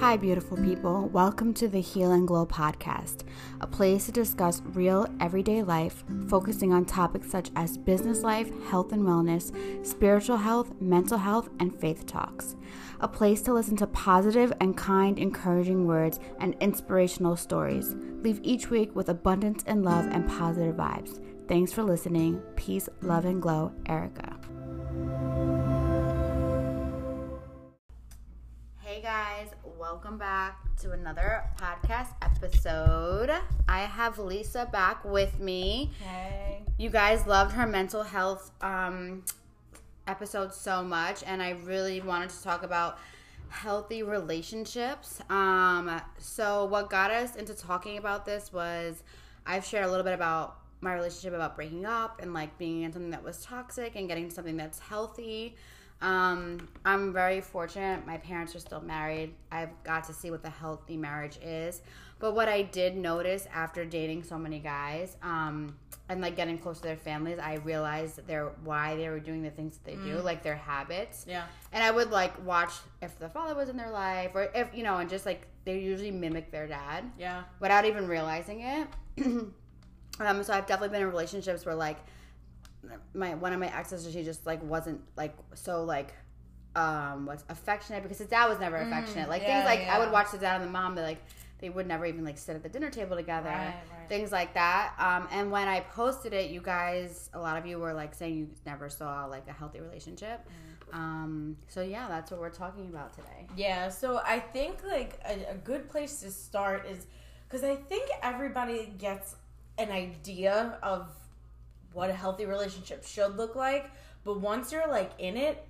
Hi, beautiful people. Welcome to the Heal and Glow podcast, a place to discuss real everyday life, focusing on topics such as business life, health and wellness, spiritual health, mental health, and faith talks. A place to listen to positive and kind, encouraging words and inspirational stories. Leave each week with abundance and love and positive vibes. Thanks for listening. Peace, love, and glow, Erica. Welcome back to another podcast episode. I have Lisa back with me. Hey. You guys loved her mental health um, episode so much, and I really wanted to talk about healthy relationships. Um, so, what got us into talking about this was I've shared a little bit about my relationship about breaking up and like being in something that was toxic and getting something that's healthy. Um, I'm very fortunate. My parents are still married. I've got to see what the healthy marriage is. But what I did notice after dating so many guys, um, and like getting close to their families, I realized their why they were doing the things that they do, like their habits. Yeah. And I would like watch if the father was in their life, or if you know, and just like they usually mimic their dad Yeah. without even realizing it. um, so I've definitely been in relationships where like my one of my exes, she just like wasn't like so like um what's affectionate because his dad was never affectionate. Like Mm, yeah, things like I would watch the dad and the mom, but like they would never even like sit at the dinner table together. Right, right. Things like that. Um, and when I posted it, you guys, a lot of you were like saying you never saw like a healthy relationship. Mm. Um, so yeah, that's what we're talking about today. Yeah. So I think like a, a good place to start is because I think everybody gets an idea of what a healthy relationship should look like, but once you're like in it,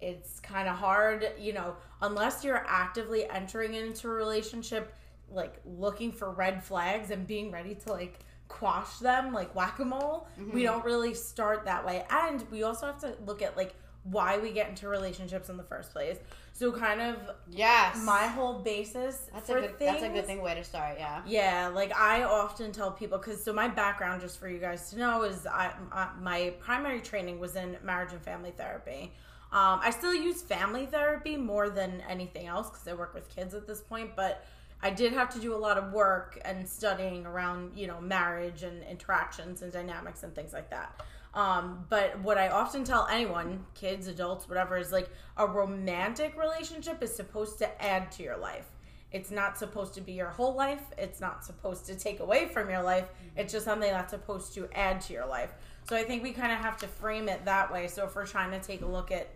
it's kind of hard, you know, unless you're actively entering into a relationship, like looking for red flags and being ready to like quash them like whack a mole. We mm-hmm. don't really start that way. And we also have to look at like why we get into relationships in the first place. So, kind of Yes, my whole basis that's for a good things. that's a good thing way to start. Yeah. Yeah, like I often tell people because so my background, just for you guys to know, is I my, my primary training was in marriage and family therapy. Um, I still use family therapy more than anything else because I work with kids at this point, but I did have to do a lot of work and studying around you know marriage and interactions and dynamics and things like that. Um, but what I often tell anyone, kids, adults, whatever, is like a romantic relationship is supposed to add to your life. It's not supposed to be your whole life. It's not supposed to take away from your life. It's just something that's supposed to add to your life. So I think we kind of have to frame it that way. So if we're trying to take a look at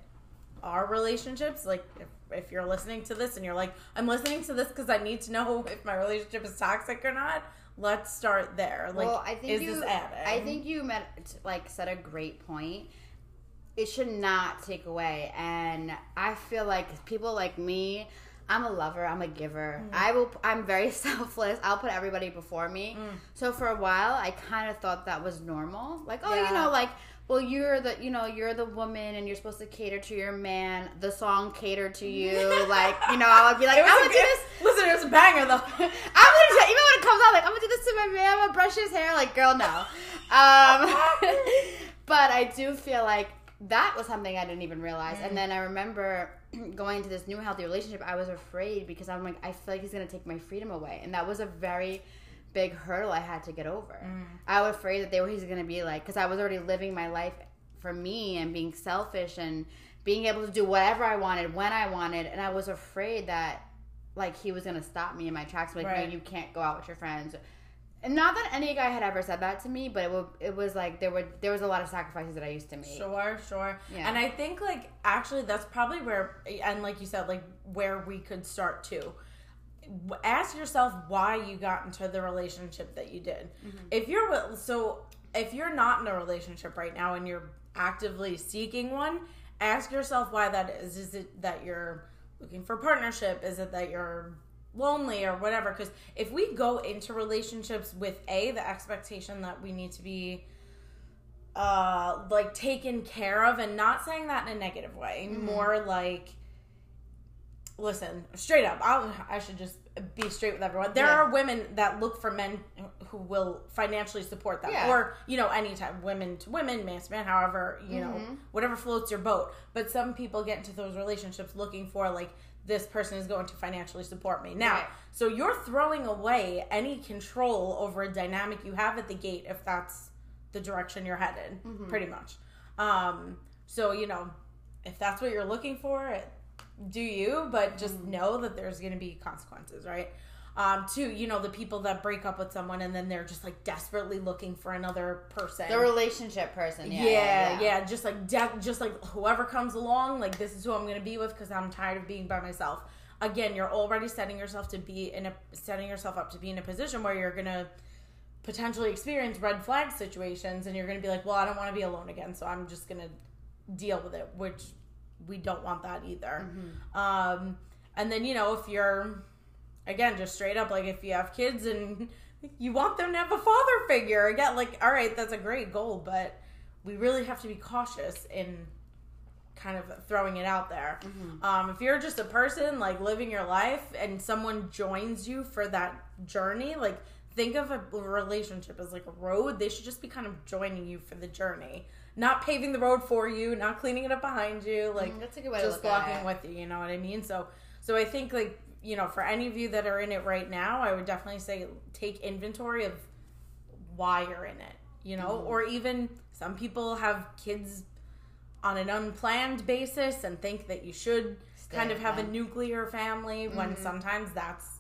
our relationships, like if, if you're listening to this and you're like, I'm listening to this because I need to know if my relationship is toxic or not, let's start there. Like, well, I think is you, this adding? I think you met like said a great point. It should not take away, and I feel like people like me. I'm a lover. I'm a giver. Mm. I will. I'm very selfless. I'll put everybody before me. So for a while, I kind of thought that was normal. Like, oh, you know, like, well, you're the, you know, you're the woman, and you're supposed to cater to your man. The song catered to you. like, you know, I would be like, I'm gonna do this. Listen, it was a banger though. I'm gonna do, even when it comes out, like I'm gonna do this to my man, I'm gonna brush his hair. Like, girl, no. Um, but I do feel like that was something I didn't even realize. And then I remember going into this new healthy relationship, I was afraid because I'm like, I feel like he's gonna take my freedom away, and that was a very big hurdle I had to get over. Mm. I was afraid that they were he's gonna be like, because I was already living my life for me and being selfish and being able to do whatever I wanted when I wanted, and I was afraid that like he was gonna stop me in my tracks, like Right. no, you can't go out with your friends. And not that any guy had ever said that to me, but it was, it was like there were there was a lot of sacrifices that I used to make. Sure, sure. Yeah. And I think like actually that's probably where and like you said like where we could start too. Ask yourself why you got into the relationship that you did. If you're wi- so if you're not in a relationship right now and you're actively seeking one, ask yourself why that is. Is it that you're looking for partnership? Is it that you're lonely or whatever? Because if we go into relationships with a the expectation that we need to be uh like taken care of and not saying that in a negative way more like listen straight up I'll, i should just be straight with everyone there Yeah. are women that look for men who will financially support them Yeah. or you know anytime women to women man to man however you know whatever floats your boat but some people get into those relationships looking for like this person is going to financially support me. Now, Right. so you're throwing away any control over a dynamic you have at the gate if that's the direction you're headed, pretty much. Um, so, you know, if that's what you're looking for, it, do you, but just know that there's going to be consequences, right? Um, two, you know, the people that break up with someone and then they're just like desperately looking for another person. The relationship person. Yeah. yeah, yeah, just like de- just like whoever comes along, like this is who I'm gonna be with because I'm tired of being by myself. Again, you're already setting yourself to be in a setting yourself up to be in a position where you're gonna potentially experience red flag situations, and you're gonna be like, well, I don't want to be alone again, so I'm just gonna deal with it, which we don't want that either. Um, and then you know if you're again just straight up like if you have kids and you want them to have a father figure again like all right that's a great goal but we really have to be cautious in kind of throwing it out there. Um, if you're just a person like living your life and someone joins you for that journey like think of a relationship as like a road. They should just be kind of joining you for the journey not paving the road for you not cleaning it up behind you like Mm, that's a good way just walking with you you know what i mean so so i think like you know for any of you that are in it right now i would definitely say take inventory of why you're in it you know Mm-hmm. or even some people have kids on an unplanned basis and think that you should Stay kind of have a nuclear family when Mm-hmm. sometimes that's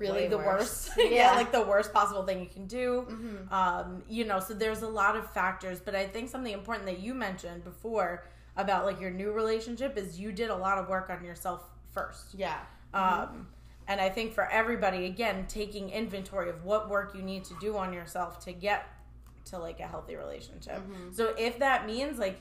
really Way the worse. worst. yeah. Yeah. Mm-hmm. like the worst possible thing you can do. Um, you know, so there's a lot of factors, but I think something important that you mentioned before about like your new relationship is you did a lot of work on yourself first. Yeah. Um, and I think for everybody, again, taking inventory of what work you need to do on yourself to get to like a healthy relationship. Mm-hmm. So if that means like,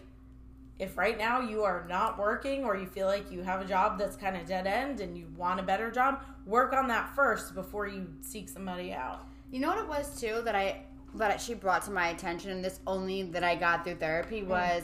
if right now you are not working or you feel like you have a job that's kind of dead end and you want a better job, work on that first before you seek somebody out. You know what it was too that I that she brought to my attention, and this only that I got through therapy mm. was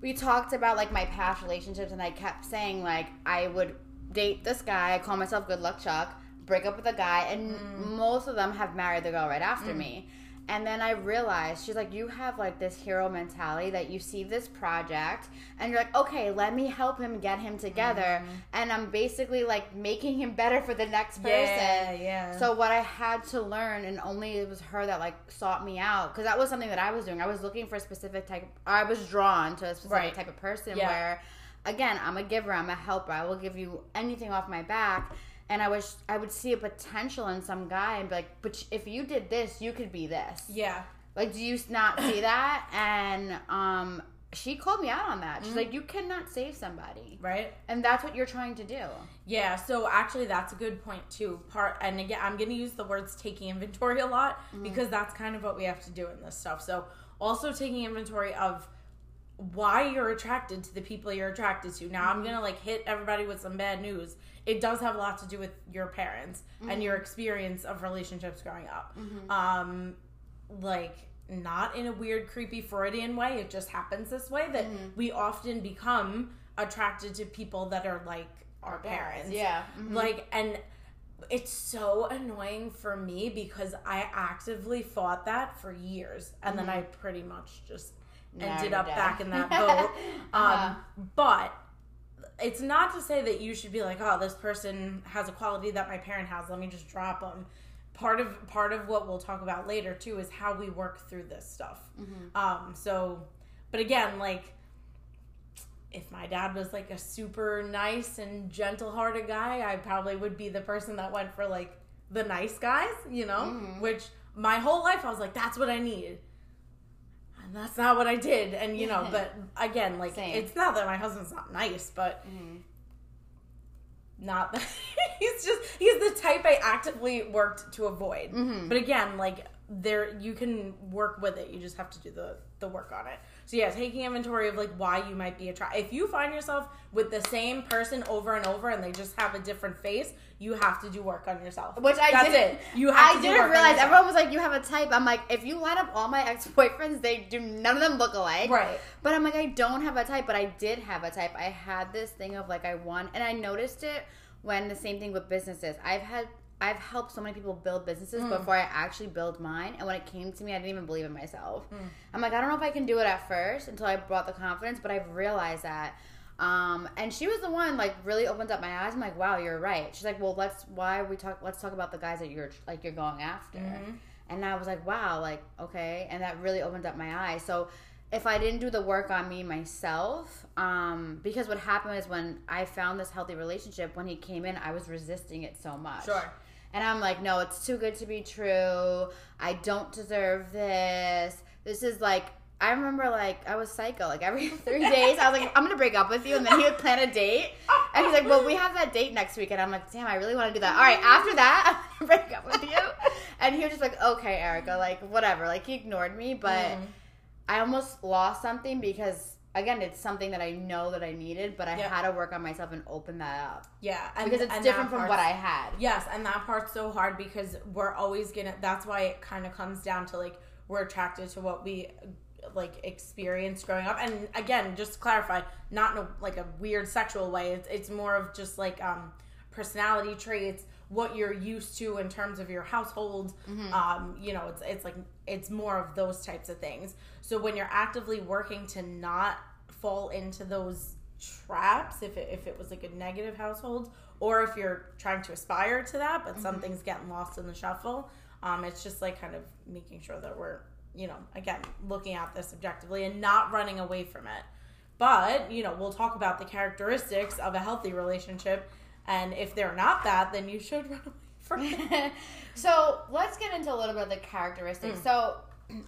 we talked about like my past relationships, and I kept saying like I would date this guy, call myself Good Luck Chuck, break up with a guy, and mm. most of them have married the girl right after mm. me. And then I realized she's like, you have like this hero mentality that you see this project and you're like, okay, let me help him get him together. Mm-hmm. And I'm basically like making him better for the next person. Yeah, yeah. So what I had to learn, and only it was her that like sought me out, because that was something that I was doing. I was looking for a specific type. I was drawn to a specific Right. type of person Yeah. where, again, I'm a giver. I'm a helper. I will give you anything off my back. And I was, I would see a potential in some guy and be like, but if you did this, you could be this. Yeah. Like, do you not see that? And um, she called me out on that. Mm-hmm. She's like, you cannot save somebody, Right? and that's what you're trying to do. Yeah, so actually that's a good point too. Part and again I'm gonna use the words taking inventory a lot because that's kind of what we have to do in this stuff. So also taking inventory of why you're attracted to the people you're attracted to. Now I'm gonna like hit everybody with some bad news. It does have a lot to do with your parents and your experience of relationships growing up. Um like not in a weird creepy Freudian way, it just happens this way that we often become attracted to people that are like our parents. Yeah. Like, and it's so annoying for me because I actively fought that for years, and then I pretty much just ended up down. back in that boat. Uh-huh. um, but it's not to say that you should be like, oh, this person has a quality that my parent has. Let me just drop them. Part of part of what we'll talk about later too is how we work through this stuff. Um, so, but again, like if my dad was like a super nice and gentle-hearted guy, I probably would be the person that went for like the nice guys, you know. Which my whole life I was like, that's what I need, that's not what I did. And you know, but again, like Same. it's not that my husband's not nice, but mm-hmm. not that he's just he's the type I actively worked to avoid. Mm-hmm. But again, like there you can work with it. You just have to do the the work on it. So yeah, taking inventory of like why you might be attracted. If you find yourself with the same person over and over and they just have a different face, you have to do work on yourself. Which I That's didn't. it. You have I to do didn't realize. Everyone was like, "You have a type." I'm like, if you line up all my ex boyfriends, they do. None of them look alike. Right. But I'm like, I don't have a type, but I did have a type. I had this thing of like, I want, and I noticed it when the same thing with businesses. I've had. I've helped so many people build businesses Mm. before I actually build mine. And when it came to me, I didn't even believe in myself. Mm. I'm like, I don't know if I can do it at first until I brought the confidence, but I've realized that Um, and she was the one like really opened up my eyes. I'm like, wow, you're right. She's like, well, let's why are we talk? Let's talk about the guys that you're like you're going after. And I was like, wow, like okay, and that really opened up my eyes. So if I didn't do the work on me myself, um, because what happened is when I found this healthy relationship, when he came in, I was resisting it so much. Sure. And I'm like, no, it's too good to be true. I don't deserve this. This is like, I remember like I was psycho. Like every three days, I was like, I'm gonna break up with you, and then he would plan a date, and he's like, well, we have that date next week, and I'm like, damn, I really want to do that. All right, after that, I'm gonna break up with you, and he was just like, okay, Erica, like whatever. Like he ignored me, but Mm. I almost lost something because again, it's something that I know that I needed, but I Yeah. had to work on myself and open that up Yeah, and, because it's and different from what I had. Yes, and that part's so hard because we're always gonna. That's why it kind of comes down to like we're attracted to what we like experienced growing up. And again, just to clarify, not in a, like a weird sexual way. It's it's more of just like um personality traits, what you're used to in terms of your household. Um, you know, it's it's like it's more of those types of things. So when you're actively working to not fall into those traps if it, if it was like a negative household or if you're trying to aspire to that but something's getting lost in the shuffle um, it's just like kind of making sure that we're you know again looking at this objectively and not running away from it. But you know we'll talk about the characteristics of a healthy relationship and if they're not that then you should run away from it. So let's get into a little bit of the characteristics. So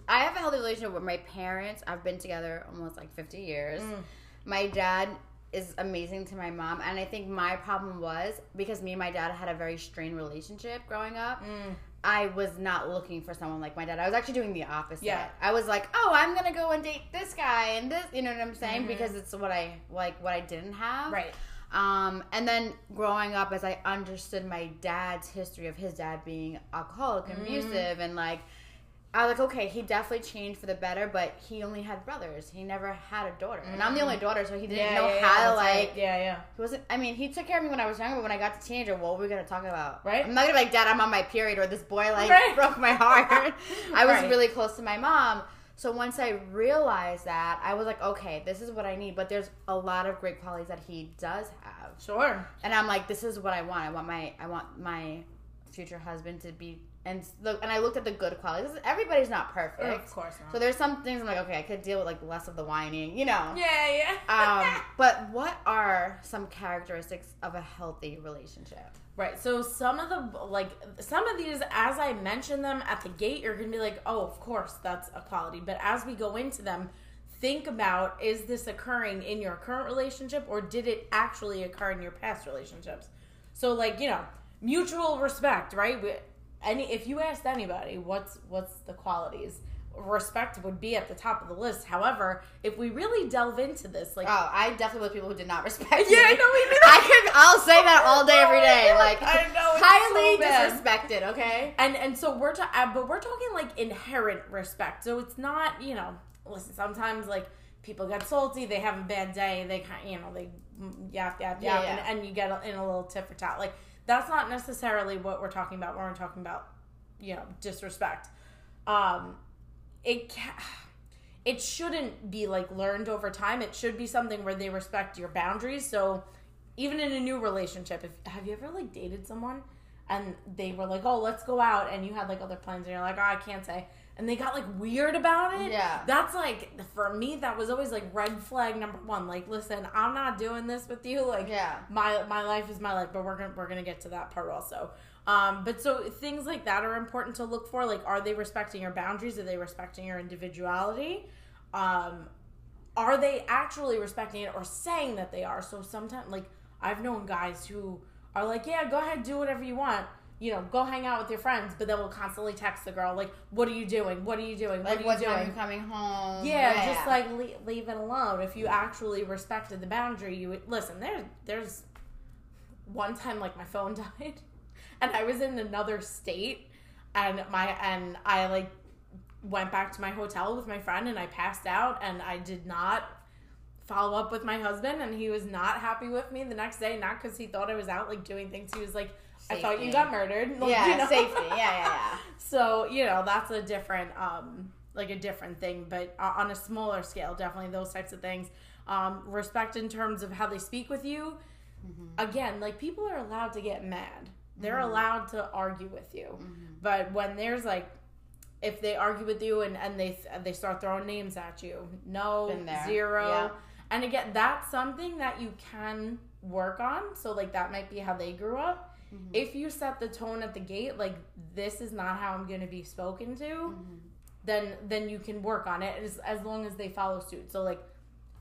I have a healthy relationship with my parents. I've been together almost like 50 years. Mm. My dad is amazing to my mom. And I think my problem was because me and my dad had a very strained relationship growing up. Mm. I was not looking for someone like my dad. I was actually doing the opposite. Yeah. I was like, oh, I'm gonna go and date this guy and this. You know what I'm saying? Mm-hmm. Because it's what I like. What I didn't have. right Um, and then growing up, as I understood my dad's history of his dad being alcoholic and mm. abusive, and like, I was like, okay, he definitely changed for the better, but he only had brothers. He never had a daughter, and I'm the only mm. daughter, so he didn't know how to like. right. yeah yeah He wasn't. I mean, he took care of me when I was younger, but when I got to teenager, what were we gonna talk about? Right. I'm not gonna be like, Dad, I'm on my period, or this boy like Right. broke my heart. I was Right. really close to my mom. So once I realized that, I was like, okay, this is what I need. But there's a lot of great qualities that he does have sure and I'm like, this is what I want. I want my I want my future husband to be and look. And I looked at the good qualities. Everybody's not perfect, of course not So there's some things I'm like, okay, I could deal with like less of the whining, you know. yeah yeah Um, but what are some characteristics of a healthy relationship? Right. So some of the like some of these as I mention them at the gate you're going to be like, "Oh, of course, that's a quality." But as we go into them, think about is this occurring in your current relationship or did it actually occur in your past relationships? So like, you know, mutual respect, right? Any if you asked anybody, what's what's the qualities? Respect would be at the top of the list. However, if we really delve into this, like Oh, I definitely with people who did not respect Yeah, me. I know, we. I could. I'll say that all day, every day. Like I know, it's highly so disrespected. Okay. and and so we're ta- uh, but we're talking like inherent respect so it's not you know listen sometimes like people get salty they have a bad day they kind of, you know they mm, yap yap Yeah, yap yeah. And, and you get in a little tit for tat like that's not necessarily what we're talking about when we're talking about you know disrespect. Um it ca- it shouldn't be like learned over time. It should be something where they respect your boundaries. So even in a new relationship if have you ever like dated someone and they were like oh let's go out and you had like other plans and you're like oh i can't say and they got like weird about it Yeah. that's like for me that was always like red flag number one. Like listen i'm not doing this with you. Like Yeah. my my life is my life but we're gonna we're gonna get to that part also. Um but so things like that are important to look for. Like are they respecting your boundaries? Are they respecting your individuality? Um are they actually respecting it or saying that they are? So sometimes like i've known guys who are like yeah go ahead do whatever you want you know go hang out with your friends but then we'll constantly text the girl like what are you doing what are you doing Like what what are you time doing you coming home? yeah, just like leave, leave it alone. If you actually respected the boundary, you would listen. There's there's one time like my phone died, and I was in another state, and my and I like went back to my hotel with my friend, and I passed out, and I did not follow up with my husband, and he was not happy with me the next day. Not because he thought I was out like doing things. He was like, "I thought you got murdered." Like, yeah, you know? safety. Yeah, yeah, yeah. So you know that's a different, um, like a different thing, but on a smaller scale, definitely those types of things. um, respect in terms of how they speak with you. Mm-hmm. Again, like people are allowed to get mad. They're Mm-hmm. allowed to argue with you. But when there's like if they argue with you and, and they they start throwing names at you, no, zero. Yeah. And again, that's something that you can work on. So like that might be how they grew up. Mm-hmm. If you set the tone at the gate, like this is not how I'm going to be spoken to, Mm-hmm. then then you can work on it as as long as they follow suit. So like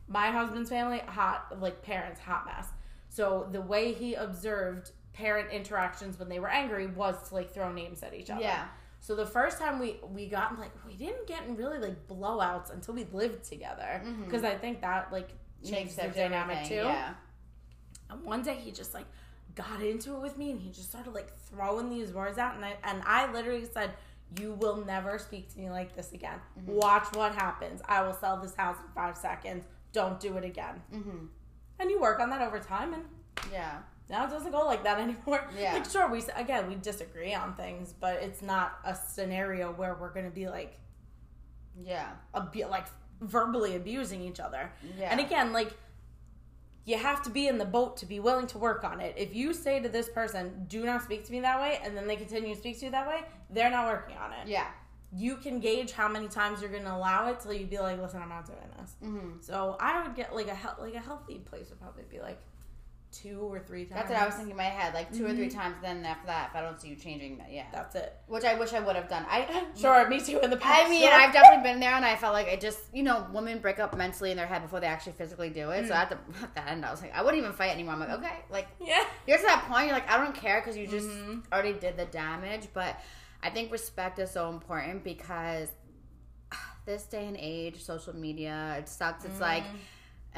my husband's family, hot like parents, hot mess. So the way he observed parent interactions when they were angry was to like throw names at each other. Yeah. So the first time we we got like we didn't get in really like blowouts until we lived together because I think that like changed the dynamic too. Yeah. And one day he just like got into it with me and he just started like throwing these words out and I and I literally said, You will never speak to me like this again. Mm-hmm. Watch what happens. I will sell this house in five seconds. Don't do it again. Mm-hmm. And you work on that over time and Yeah. now it doesn't go like that anymore. Yeah. Like sure we again we disagree on things, but it's not a scenario where we're gonna be like Yeah. abu- like verbally abusing each other. Yeah. And again, like you have to be in the boat to be willing to work on it. If you say to this person, "Do not speak to me that way," and then they continue to speak to you that way, they're not working on it. Yeah. You can gauge how many times you're going to allow it till you be like, "Listen, I'm not doing this." Mm-hmm. So I would get like a like a healthy place would probably be like two or three times. That's what I was thinking in my head, like 2 or three mm-hmm. times. Then after that, if I don't see you changing, that, yeah, That's it. which I wish I would have done. I Sure, me too. In the past, I mean. I've definitely been there, and I felt like I just, you know, women break up mentally in their head before they actually physically do it. So mm. at the, at the end, I was like, I wouldn't even fight anymore. I'm like, okay, like yeah. you're to that point, you're like, I don't care because you just mm-hmm. already did the damage. But I think respect is so important because this day and age, social media, it sucks. It's like, mm.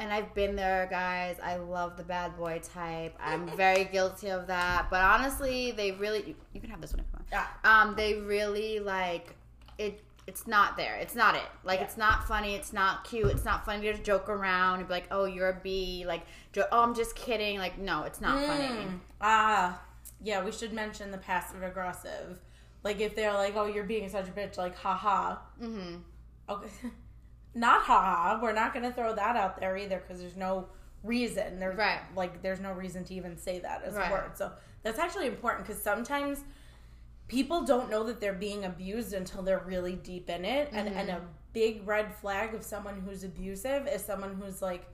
And I've been there, guys. I love the bad boy type. I'm very guilty of that. But honestly, they really, you, you can have this one if you want. Yeah. Um, they really like it. It's not there. It's not it. Like Yeah. it's not funny. It's not cute. It's not funny to joke around and be like, "Oh, you're a bee." Like, jo- "Oh, I'm just kidding." Like, no, it's not funny. Mm. Ah, yeah, we should mention the passive aggressive. Like if they're like, "Oh, you're being such a bitch," like, haha. Mm-hmm. Okay, not haha. We're not gonna throw that out there either because there's no reason. There's Right. like there's no reason to even say that as Right. a word. So that's actually important because sometimes people don't know that they're being abused until they're really deep in it. And and a mm-hmm. big red flag of someone who's abusive is someone who's like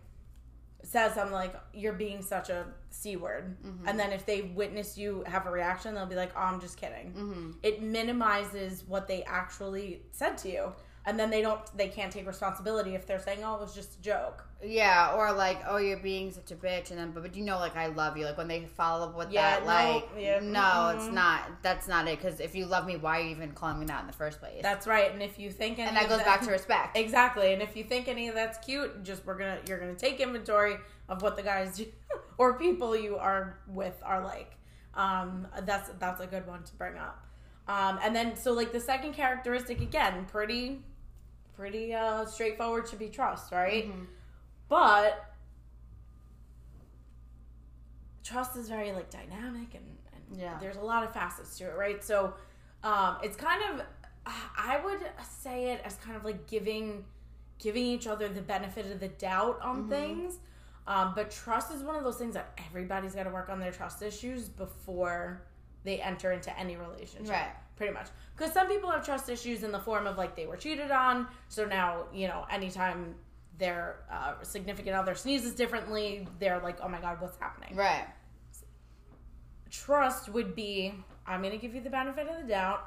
says something like you're being such a c word mm-hmm. and then if they witness you have a reaction they'll be like oh i'm just kidding mm-hmm. it minimizes what they actually said to you and then they don't they can't take responsibility if they're saying oh it was just a joke Yeah, or like, "Oh, you're being such a bitch," and then, but, but you know, like, I love you. Like when they follow up with Yeah, that, no, like, yeah, no, it's mm-mm. not. That's not it. Because if you love me, why are you even calling me that in the first place? that's right and if you think any and that of goes back to respect. exactly and if you think any of that's cute just we're gonna you're gonna take inventory of what the guys do or people you are with are like um that's that's a good one to bring up um and then so like the second characteristic again pretty pretty uh straightforward should be trust right Mm-hmm. but trust is very like dynamic and, and Yeah. there's a lot of facets to it right so um it's kind of i would say it as kind of like giving giving each other the benefit of the doubt on Mm-hmm. things um, but trust is one of those things that everybody's got to work on their trust issues before they enter into any relationship Right. Pretty much. Because some people have trust issues in the form of like they were cheated on so now you know anytime their uh, significant other sneezes differently they're like oh my god what's happening? Right. trust would be i'm gonna give you the benefit of the doubt.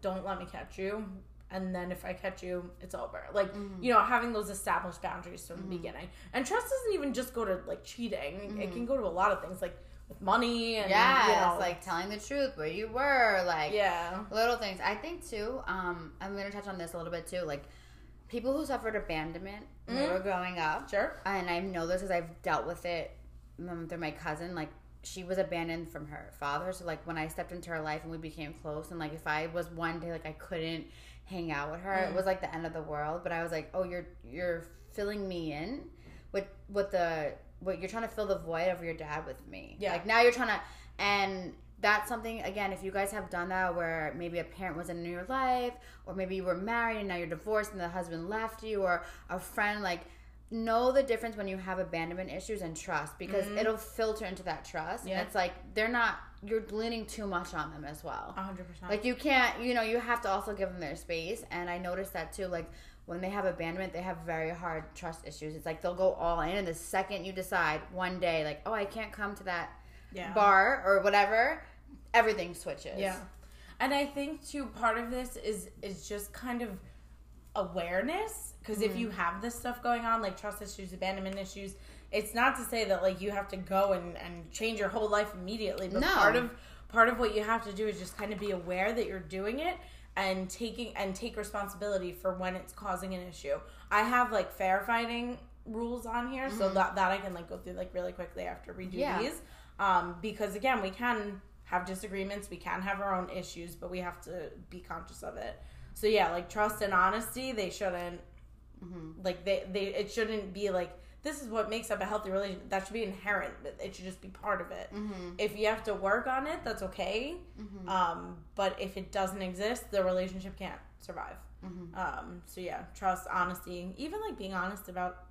Don't let me catch you. And then if i catch you it's over. Like Mm-hmm. you know having those established boundaries from the beginning. And trust doesn't even just go to like cheating. It can go to a lot of things. Like with money and Yeah, you know, it's like telling the truth where you were, like yeah little things. I think too. Um, I'm gonna touch on this a little bit too. Like people who suffered abandonment when they were growing up, sure and I know this because I've dealt with it um, through my cousin. Like she was abandoned from her father, so like when I stepped into her life and we became close, and like if I was one day like I couldn't hang out with her, it was like the end of the world. But I was like, oh, you're you're filling me in with with the what you're trying to fill the void of your dad with me. Yeah. like now you're trying to and. That's something again. If you guys have done that, where maybe a parent wasn't in your life, or maybe you were married and now you're divorced and the husband left you, or a friend like know the difference when you have abandonment issues and trust because it'll filter into that trust Mm-hmm. Yeah. and it's like they're not you're leaning too much on them as well 100%. like you can't you know you have to also give them their space and i noticed that too like when they have abandonment they have very hard trust issues it's like they'll go all in and the second you decide one day like oh i can't come to that yeah. bar or whatever everything switches Yeah. And I think too part of this is is just kind of awareness because if Mm-hmm. you have this stuff going on like trust issues, abandonment issues, it's not to say that like you have to go and and change your whole life immediately, but No. part of part of what you have to do is just kind of be aware that you're doing it and taking and take responsibility for when it's causing an issue. I have like fair fighting rules on here so that that I can like go through like really quickly after we do Mm-hmm. Yeah. these um, because again we can have disagreements we can have our own issues but we have to be conscious of it so yeah like trust and honesty they shouldn't Mm-hmm. like they, they it shouldn't be like this is what makes up a healthy relationship. That should be inherent. But it should just be part of it. Mm-hmm. if you have to work on it that's okay. Um, but if it doesn't exist the relationship can't survive. Mm-hmm. um, so yeah trust honesty even like being honest about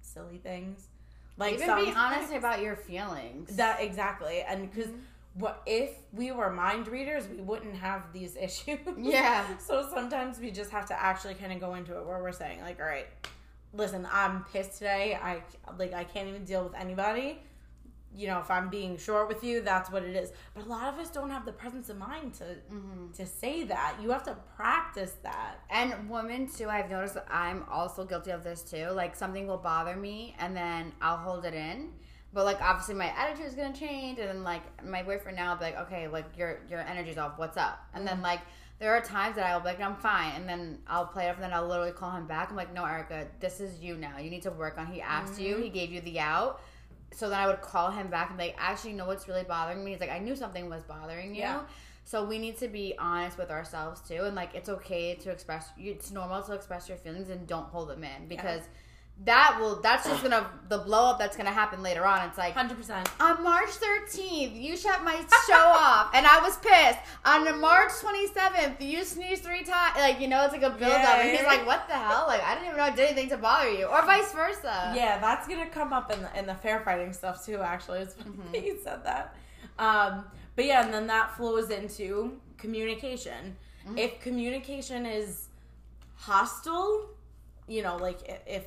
silly things. Like even being honest about your feelings. That exactly, and because what if we were mind readers, we wouldn't have these issues. Yeah. so sometimes we just have to actually kind of go into it where we're saying like, all right, listen, I'm pissed today. I like I can't even deal with anybody. You know, if I'm being short with you, that's what it is. But a lot of us don't have the presence of mind to mm-hmm. to say that. You have to practice that. And women too, I've noticed I'm also guilty of this too. Like something will bother me and then I'll hold it in. But like obviously my attitude is gonna change and then like my boyfriend now will be like, Okay, like your your energy's off, what's up? And then mm-hmm. like there are times that I'll be like, I'm fine and then I'll play it off and then I'll literally call him back. I'm like, No, Erica, this is you now. You need to work on he asked you, mm-hmm. he gave you the out. So then I would call him back and be like, actually, you know what's really bothering me? He's like, I knew something was bothering you. Yeah. So we need to be honest with ourselves too, and like it's okay to express. It's normal to express your feelings and don't hold them in because that will. That's just gonna the blow up that's gonna happen later on. It's like Hundred percent. on March 13th, you shut my show off, and I was pissed. On March 27th, you sneezed three times. Like you know, it's like a build up, and he's like, "What the hell? Like I didn't even know I did anything to bother you," or vice versa. Yeah, that's gonna come up in the in the fair fighting stuff too. Actually, it's funny Mm-hmm. you said that. Um, but yeah, and then that flows into communication. Mm-hmm. If communication is hostile, you know, like if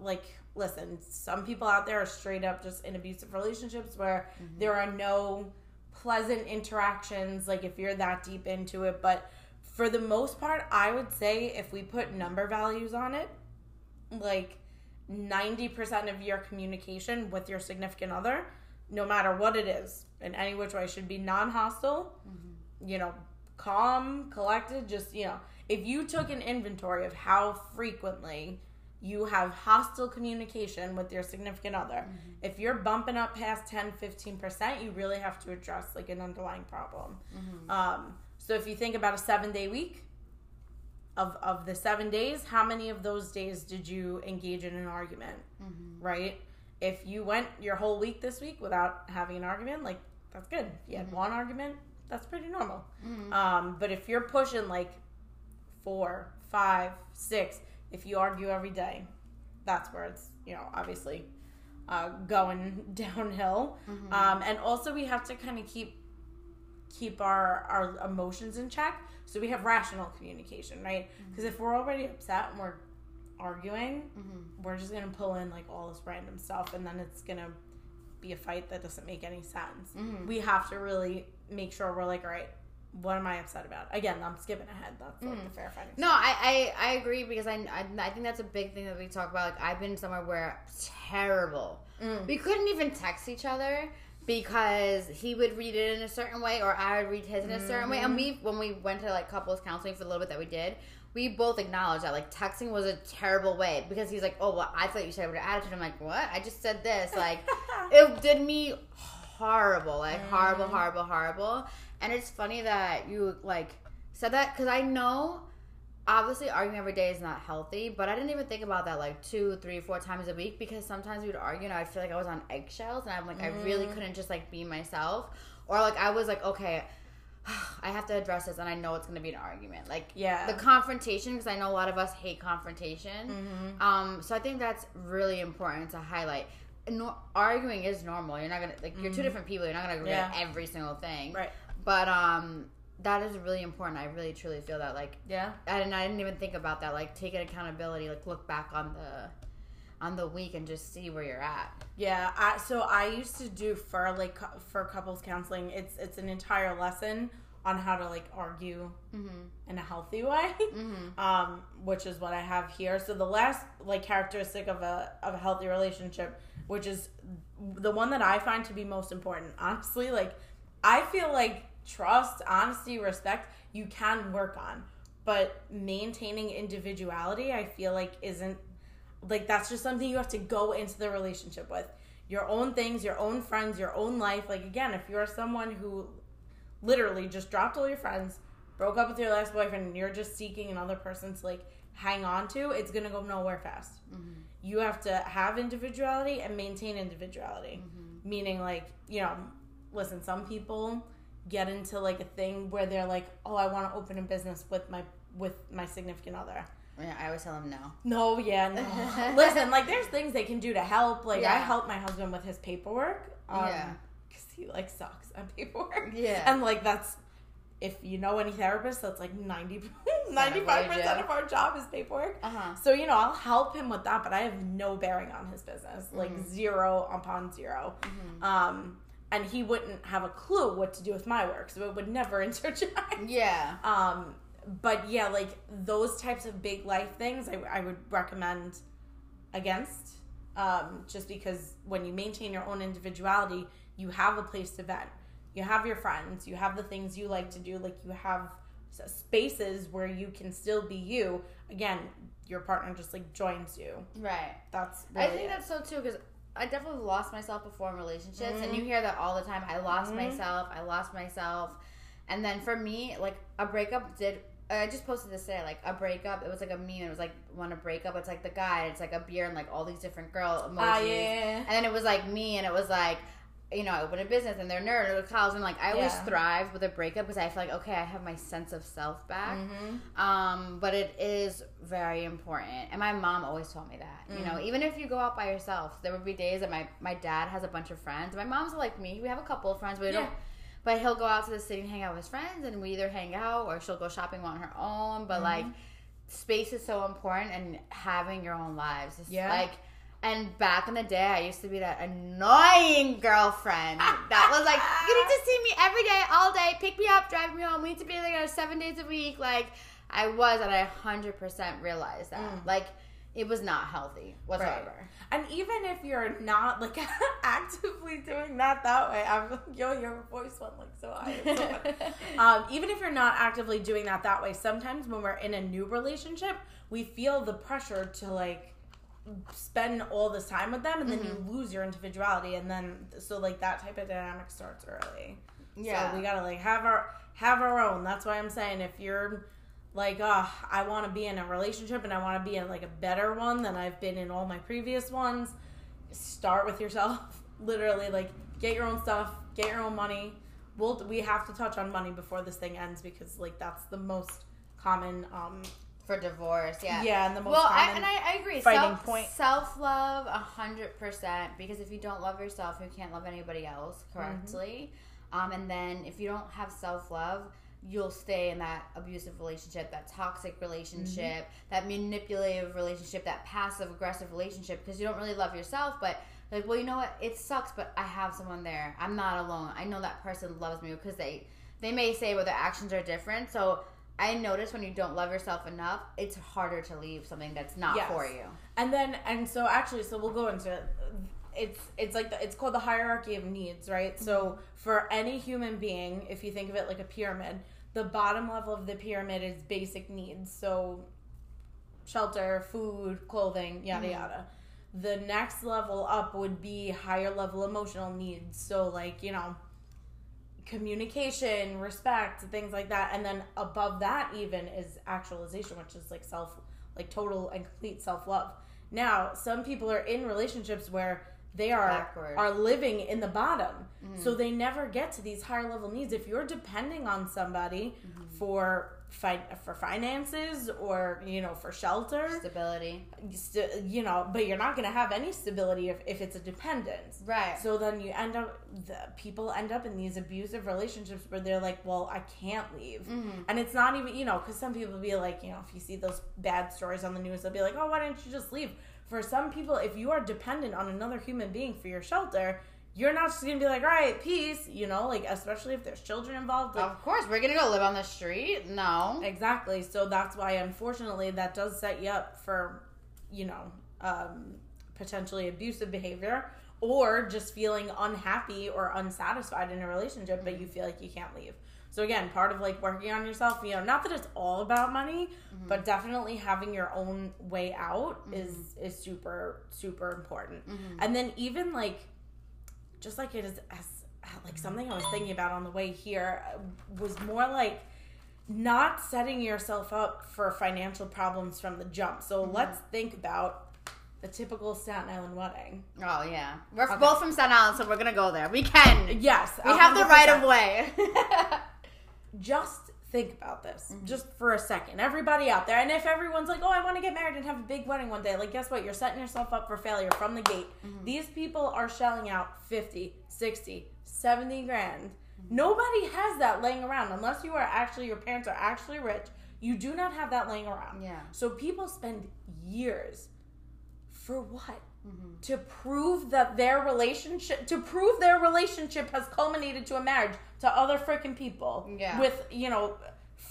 like listen, some people out there are straight up just in abusive relationships where Mm-hmm. there are no pleasant interactions. Like if you're that deep into it, but for the most part, I would say if we put number values on it, like 90% of your communication with your significant other, no matter what it is, in any which way, should be non hostile, you know, calm, collected. Just, you know, if you took an inventory of how frequently you have hostile communication with your significant other, mm-hmm. if you're bumping up past 10, 15%, you really have to address like an underlying problem. Mm-hmm. Um, so if you think about a seven day week, of of the seven days, how many of those days did you engage in an argument? Mm-hmm. Right? If you went your whole week this week without having an argument, like that's good. If you had one argument, that's pretty normal. Um, but if you're pushing like four, five, six, if you argue every day, that's where it's you know obviously uh, going downhill. Um, and also we have to kind of keep keep our our emotions in check. So we have rational communication right? Because if we're already upset and we're arguing we're just gonna pull in like all this random stuff and then it's gonna be a fight that doesn't make any sense. We have to really make sure we're like all right what am i upset about again i'm skipping ahead that's like mm. the fair fighting No, I, I, I agree because I, I I think that's a big thing that we talk about. Like I've been somewhere where terrible. Mm. We couldn't even text each other because he would read it in a certain way or I would read his in a certain way. And we mm-hmm. when we went to like couples counseling for the little bit that we did, we both acknowledged that like texting was a terrible way because he's like, oh well, I thought you said it with an attitude. I'm like, what? I just said this. Like it did me horrible, like horrible, mm. horrible, horrible. And it's funny that you like said that because I know obviously arguing every day is not healthy, but I didn't even think about that like two, three, four times a week because sometimes we would argue and I'd feel like I was on eggshells and I'm like I really couldn't just like be myself. Or like I was like, okay, I have to address this, and I know it's going to be an argument. Like, Yeah. the confrontation, because I know a lot of us hate confrontation. Mm-hmm. Um, so I think that's really important to highlight. No, arguing is normal. You're not gonna like you're two different people. You're not gonna agree Mm-hmm. Yeah. on every single thing. Right. But um, that is really important. I really truly feel that. Like, Yeah. I didn't, I didn't even think about that. Like, taking accountability. Like, look back on the on the week and just see where you're at. Yeah, I, so I used to do for like for couples counseling. It's it's an entire lesson on how to like argue in a healthy way, um, which is what I have here. So the last like characteristic of a of a healthy relationship, which is the one that I find to be most important, honestly, like I feel like trust, honesty, respect, you can work on, but maintaining individuality, I feel like isn't like that's just something you have to go into the relationship with. Your own things your own friends your own life. Like again if you're someone who literally just dropped all your friends broke up with your last boyfriend and you're just seeking another person to like hang on to it's gonna go nowhere fast. Mm-hmm. You have to have individuality and maintain individuality. Mm-hmm. Meaning like you know listen some people get into like a thing where they're like oh i want to open a business with my with my significant other Yeah, I always tell them no. no, yeah, no. Listen, like there's things they can do to help. Like I Yeah. help my husband with his paperwork. Um, Yeah. Cause he like sucks at paperwork. Yeah. And like that's if you know any therapist, that's like 90 95 percent of our job is paperwork. Uh-huh. So you know I'll help him with that, but I have no bearing on his business, like Mm-hmm. zero upon 0 Um, and he wouldn't have a clue what to do with my work, so it would never interject. Yeah. Um, but yeah, like those types of big life things, I, I would recommend against. Um, just because when you maintain your own individuality, you have a place to vent. You have your friends. You have the things you like to do. Like you have spaces where you can still be you. Again, your partner just like joins you. Right. That's I think it. that's so too because I definitely lost myself before in relationships, and you hear that all the time. I lost myself. I lost myself, and then for me, like a breakup did. I just posted this today, like a breakup. It was like a meme. It was like want to break up. It's like the guy. It's like a beer and like all these different girl emojis. Ah, yeah. And then it was like me, and it was like. You know, I opened a business and they're nerd or college, and like I always Yeah. thrive with a breakup because I feel like okay, I have my sense of self back. Mm-hmm. Um, but it is very important, and my mom always told me that. You know, even if you go out by yourself, there would be days that my my dad has a bunch of friends. My mom's like me; we have a couple of friends, but we Yeah. don't. But he'll go out to the city and hang out with his friends, and we either hang out or she'll go shopping on her own. But like, space is so important, and having your own lives. It's Yeah. like. And back in the day, I used to be that annoying girlfriend that was like, "You need to see me every day, all day, pick me up, drive me home. We need to be together seven days a week." Like, I was, and I hundred percent realized that. Like, it was not healthy whatsoever. And even if you're not like actively doing that that way, I'm like, yo, your voice went like so high. So um, even if you're not actively doing that that way, sometimes when we're in a new relationship, we feel the pressure to like spend all this time with them, and then Mm-hmm. you lose your individuality, and then so like that type of dynamic starts early. Yeah. So we gotta like have our have our own. That's why I'm saying if you're like, oh, I want to be in a relationship and I want to be in like a better one than I've been in all my previous ones. Start with yourself. Literally, like get your own stuff, get your own money. We'll we have to touch on money before this thing ends because like that's the most common. um For divorce, yeah. Yeah, and the most well, I, and I, I agree. fighting self, point. Self love, a hundred percent. Because if you don't love yourself, you can't love anybody else correctly. Mm-hmm. Um, and then if you don't have self love, you'll stay in that abusive relationship, that toxic relationship, Mm-hmm. that manipulative relationship, that passive aggressive relationship. Because you don't really love yourself, but like, well, you know what? It sucks, but I have someone there. I'm not alone. I know that person loves me because they they may say well their actions are different. So I notice when you don't love yourself enough, it's harder to leave something that's not Yes. for you. And then and so actually so we'll go into it. It's it's like the, it's called the hierarchy of needs, right? So mm-hmm. for any human being, if you think of it like a pyramid, the bottom level of the pyramid is basic needs. So shelter, food, clothing, yada mm-hmm. yada. The next level up would be higher level emotional needs. So like, you know, communication, respect, things like that. And then above that even is actualization, which is like self like total and complete self love. Now, some people are in relationships where they are Backward. are living in the bottom. So they never get to these higher level needs. If you're depending on somebody for fi- for finances or you know for shelter, Stability. st- you know, but you're not going to have any stability if, if it's a dependence. Right. So then you end up, the people end up in these abusive relationships where they're like, well, I can't leave. Mm-hmm. And it's not even, you know, because some people be like, you know, if you see those bad stories on the news, they'll be like, oh, why don't you just leave? For some people, if you are dependent on another human being for your shelter, you're not just going to be like, all right, peace, you know, like, especially if there's children involved. Like, Of course, we're gonna go live on the street. No. Exactly. So that's why, unfortunately, that does set you up for, you know, um, potentially abusive behavior or just feeling unhappy or unsatisfied in a relationship, but you feel like you can't leave. So again, part of like working on yourself, you know, not that it's all about money, mm-hmm. but definitely having your own way out mm-hmm. is is super super important. Mm-hmm. And then even like just like it is as like something I was thinking about on the way here uh, was more like not setting yourself up for financial problems from the jump. So let's think about the typical Staten Island wedding. Oh yeah, we're both from Staten Island, so we're gonna go there. We can. Yes, We have the right of way. Just think about this, mm-hmm. just for a second. Everybody out there, and if everyone's like, "Oh, I want to get married and have a big wedding one day," like, guess what? You're setting yourself up for failure from the gate. Mm-hmm. These people are shelling out 50, 60, 70 grand. Mm-hmm. Nobody has that laying around unless you are actually your parents are actually rich. You do not have that laying around. Yeah. So people spend years for what? Mm-hmm. To prove that their relationship, to prove their relationship has culminated to a marriage to other freaking people. Yeah. With, you know,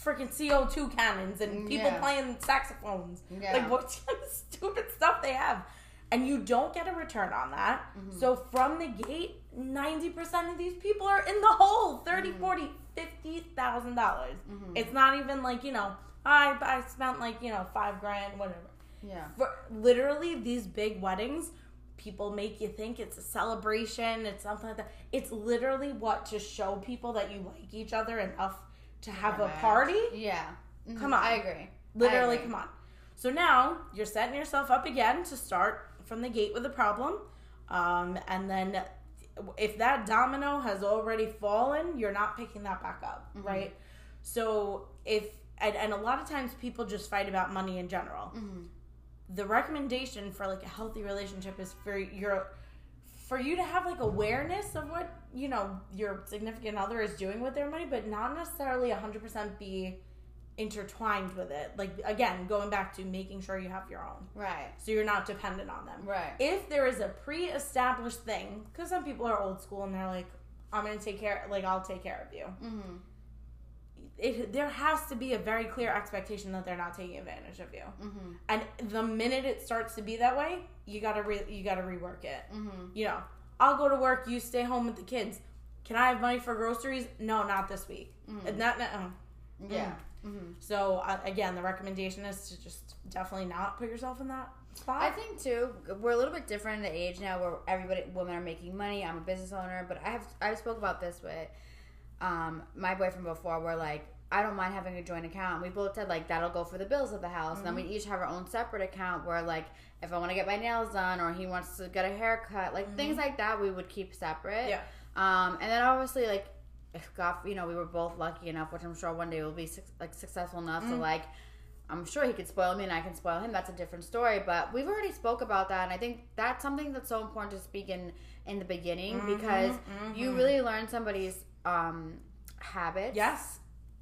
freaking CO2 cannons and people Yeah. playing saxophones. Yeah. Like, what kind of stupid stuff they have. And you don't get a return on that. Mm-hmm. So from the gate, 90% of these people are in the hole 30, Mm-hmm. 40, 50,000 dollars. It's not even like, you know, I, I spent like, you know, five grand, whatever yeah. for literally these big weddings people make you think it's a celebration it's something like that it's literally what to show people that you like each other enough to have a party Yeah. Mhm. Come on. I agree. literally I agree. come on so now you're setting yourself up again to start from the gate with a problem um, and then if that domino has already fallen you're not picking that back up Mm-hmm. right so if and, and a lot of times people just fight about money in general Mm-hmm. The recommendation for like a healthy relationship is for your for you to have like awareness of what you know your significant other is doing with their money but not necessarily 100% be intertwined with it like again going back to making sure you have your own Right. so you're not dependent on them Right. if there is a pre-established thing because some people are old school and they're like i'm gonna take care like i'll take care of you Mm-hmm. It, there has to be a very clear expectation that they're not taking advantage of you Mm-hmm. and the minute it starts to be that way you gotta re- you gotta rework it Mm-hmm. you know i'll go to work you stay home with the kids can i have money for groceries no not this week Mm-hmm. not, not uh. Yeah. Mm-hmm. so uh, again the recommendation is to just definitely not put yourself in that spot I think too, we're a little bit different in the age now where everybody, women are making money. I'm a business owner, but I have I've spoke about this with um, my boyfriend before. Where like I don't mind having a joint account. We both said like that'll go for the bills of the house, and then we mm-hmm. each have our own separate account where like if I want to get my nails done or he wants to get a haircut, like mm-hmm. things like that, we would keep separate. Yeah. Um, and then obviously like if God, you know, we were both lucky enough, which I'm sure one day we'll be suc like successful enough to mm. like. I'm sure he could spoil me and I can spoil him. That's a different story. But we've already spoke about that, and I think that's something that's so important to speak in in the beginning mm-hmm. because you really learn somebody's um, habits. yes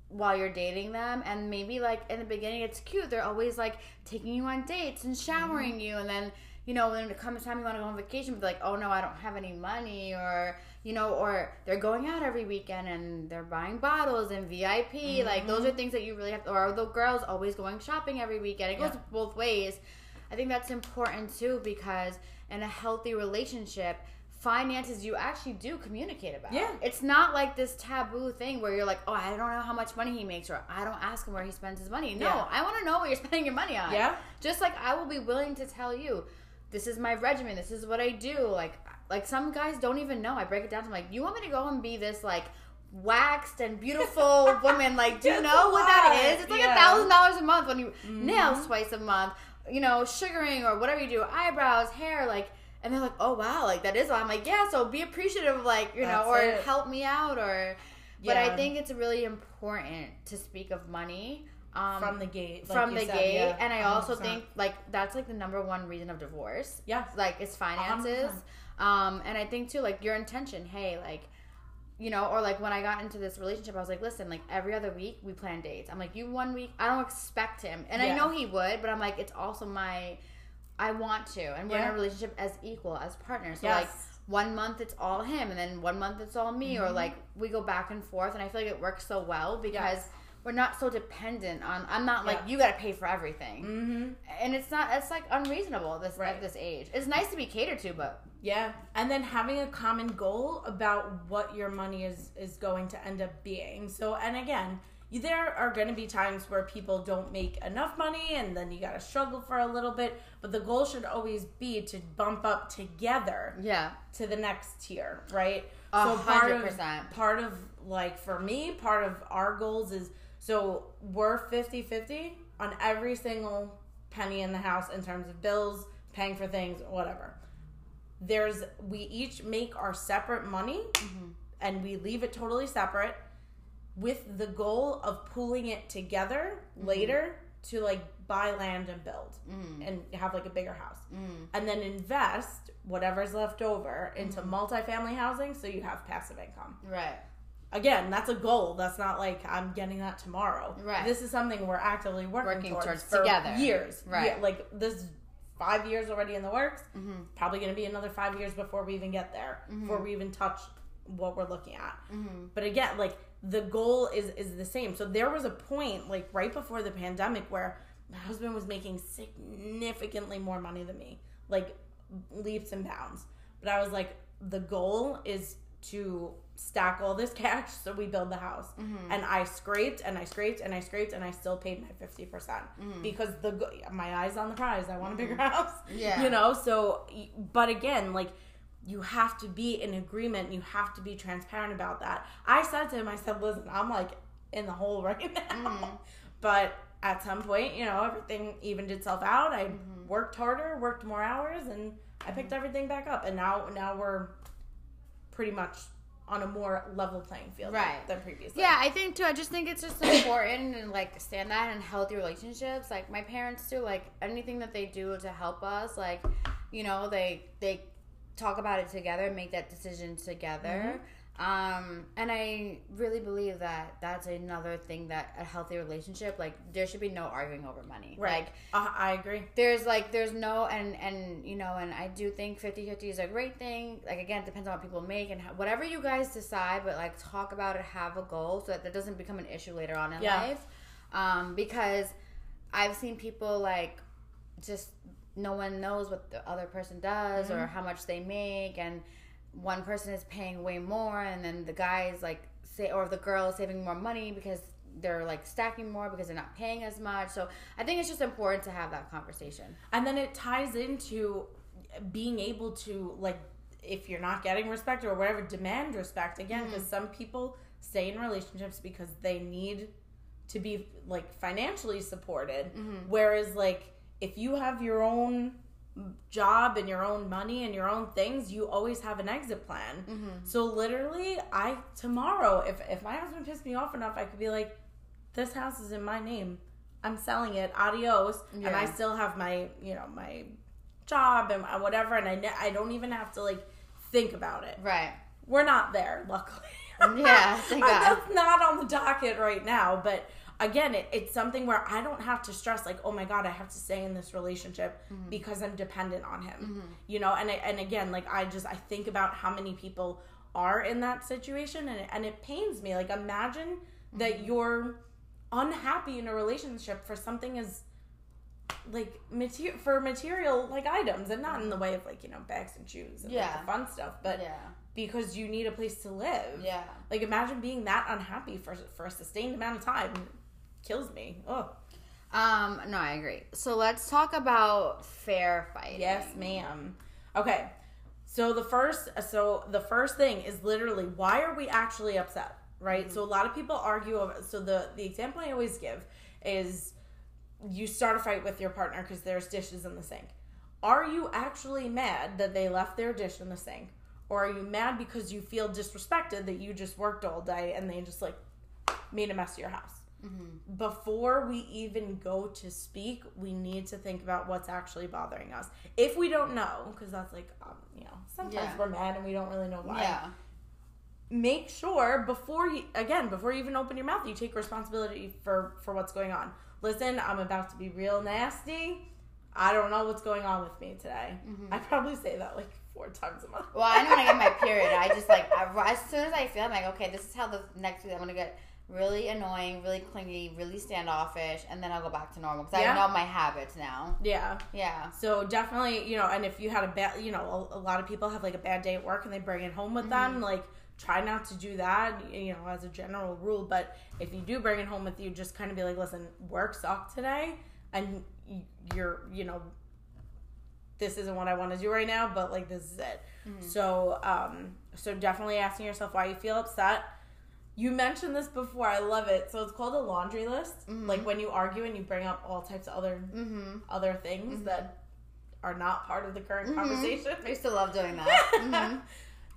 While you're dating them, and maybe like in the beginning, it's cute. They're always like taking you on dates and showering you, and then you know when it comes time you want to go on vacation, but like, oh no, I don't have any money, or you know, or they're going out every weekend and they're buying bottles and VIP. Like those are things that you really have. To, or the girls always going shopping every weekend. It goes Yeah. both ways. I think that's important too because in a healthy relationship, finances you actually do communicate about. Yeah. It's not like this taboo thing where you're like, oh, I don't know how much money he makes or I don't ask him where he spends his money. No, Yeah. I want to know what you're spending your money on. Yeah. Just like I will be willing to tell you, this is my regimen. This is what I do. Like, like some guys don't even know. I break it down to them like, you want me to go and be this like waxed and beautiful woman? Like, do you know what that is? It's like a thousand dollars a month when you mm-hmm. nails twice a month. You know, sugaring or whatever you do, eyebrows, hair, like. And they're like, "Oh wow, like that is." a lot." I'm like, "Yeah." So be appreciative, of like you know, or it. help me out, or. But I think it's really important to speak of money um, from the gate. like from the said, gate, yeah, and I also 100%. think like that's like the number one reason of divorce. Yeah, like it's finances. Um, and I think too, like your intention. Hey, like you know, or like when I got into this relationship, I was like, listen, like every other week we plan dates. I'm like, you one week, I don't expect him, and I know he would, but I'm like, it's also my, I want to, and we're in a relationship as equal as partners. So Yes. like one month it's all him, and then one month it's all me, Mm-hmm. or like we go back and forth, and I feel like it works so well because. Yes. We're not so dependent on. I'm not like Yeah. you got to pay for everything, Mm-hmm. and it's not. It's like unreasonable this Right. at this age. It's nice to be catered to, but Yeah, and then having a common goal about what your money is is going to end up being. So, and again, there are going to be times where people don't make enough money, and then you got to struggle for a little bit. But the goal should always be to bump up together yeah, to the next tier, right? A part of part of like for me, part of our goals is so we're 50-50 on every single penny in the house in terms of bills, paying for things, whatever. There's we each make our separate money Mm-hmm. and we leave it totally separate with the goal of pooling it together Mm-hmm. later to like buy land and build Mm. and have like a bigger house and then invest whatever's left over into Mm-hmm. multifamily housing so you have passive income right. again that's a goal that's not like i'm getting that tomorrow Right. this is something we're actively working, Working towards, towards for together. years Right. Yeah, like this is five years already in the works Mm-hmm. probably going to be another five years before we even get there before we even touch what we're looking at Mm-hmm. but again like the goal is is the same so there was a point like right before the pandemic where my husband was making significantly more money than me like leaps and bounds but i was like the goal is to stack all this cash so we build the house Mm-hmm. and i scraped and i scraped and i scraped and i still paid my 50% because the my eyes on the prize i want a bigger house Mm-hmm. Yeah. you know so but again like you have to be in agreement you have to be transparent about that i said to him i said listen i'm like in the hole right now Mm-hmm. but at some point you know everything evened itself out i Mm-hmm. worked harder worked more hours and i picked everything back up and now now we're pretty much on a more level playing field Right. than previously Yeah, I think too. I just think it's just important and like stand that in healthy relationships. Like my parents do. Like anything that they do to help us, like you know, they they talk about it together, make that decision together. Um, and I really believe that that's another thing that a healthy relationship, like there should be no arguing over money. right Like uh, i agree there's like there's no and and you know and i do think 50-50 is a great thing like again it depends on what people make and how, whatever you guys decide but like talk about it have a goal so that that doesn't become an issue later on in Yeah. life um because i've seen people like just no one knows what the other person does or Mm-hmm. how much they make and one person is paying way more and then the guy is like say or the girl is saving more money because they're like stacking more because they're not paying as much. So i think it's just important to have that conversation. And then it ties into being able to like if you're not getting respect or whatever demand respect. Again because some people stay in relationships because they need to be like financially supported. Whereas like if you have your own job and your own money and your own things you always have an exit plan. Mm-hmm. So literally i tomorrow if if my husband pissed me off enough i could be like this house is in my name. I'm selling it. Adios. And i still have my you know my job and whatever and i ne- i don't even have to like think about it. Right. We're not there luckily. Yeah, thank God. that's not on the docket right now but again it, it's something where i don't have to stress like oh my god i have to stay in this relationship Mm-hmm. because i'm dependent on him you know and I, and again like i just i think about how many people are in that situation and it, and it pains me like imagine that Mm-hmm. you're unhappy in a relationship for something as like material for material like items and not in the way of like you know bags and shoes and like, Yeah. the fun stuff but yeah because you need a place to live yeah like imagine being that unhappy for for a sustained amount of time. Kills me. Oh um no i agree so let's talk about fair fighting yes, ma'am. Okay, so the first so the first thing is literally why are we actually upset? Right. So a lot of people argue over. So the the example I always give is you start a fight with your partner because there's dishes in the sink. are you actually mad that they left their dish in the sink? Or are you mad because you feel disrespected that you just worked all day and they just like made a mess of your house? Before we even go to speak, we need to think about what's actually bothering us. If we don't know, because that's like, um, you know, sometimes Yeah. we're mad and we don't really know why. Yeah. make sure before you again before you even open your mouth you take responsibility for for what's going on. Listen i'm about to be real nasty. I don't know what's going on with me today. I probably say that like four times a month. Well, I know when I get my period, I just like I, as soon as I feel, I'm like, okay, this is how the next week I'm gonna get really annoying, really clingy, really standoffish, and then I'll go back to normal because Yeah. I know my habits now. yeah Yeah. so definitely you know and if you had a bad you know a, a lot of people have like a bad day at work and they bring it home with them like try not to do that you know as a general rule but if you do bring it home with you just kind of be like listen work sucked today and you're you know this isn't what I want to do right now, but like this is it. So, um, so definitely asking yourself why you feel upset. You mentioned this before. I love it. So it's called a laundry list. Like when you argue and you bring up all types of other Mm-hmm. other things that are not part of the current conversation. I used to love doing that. hmm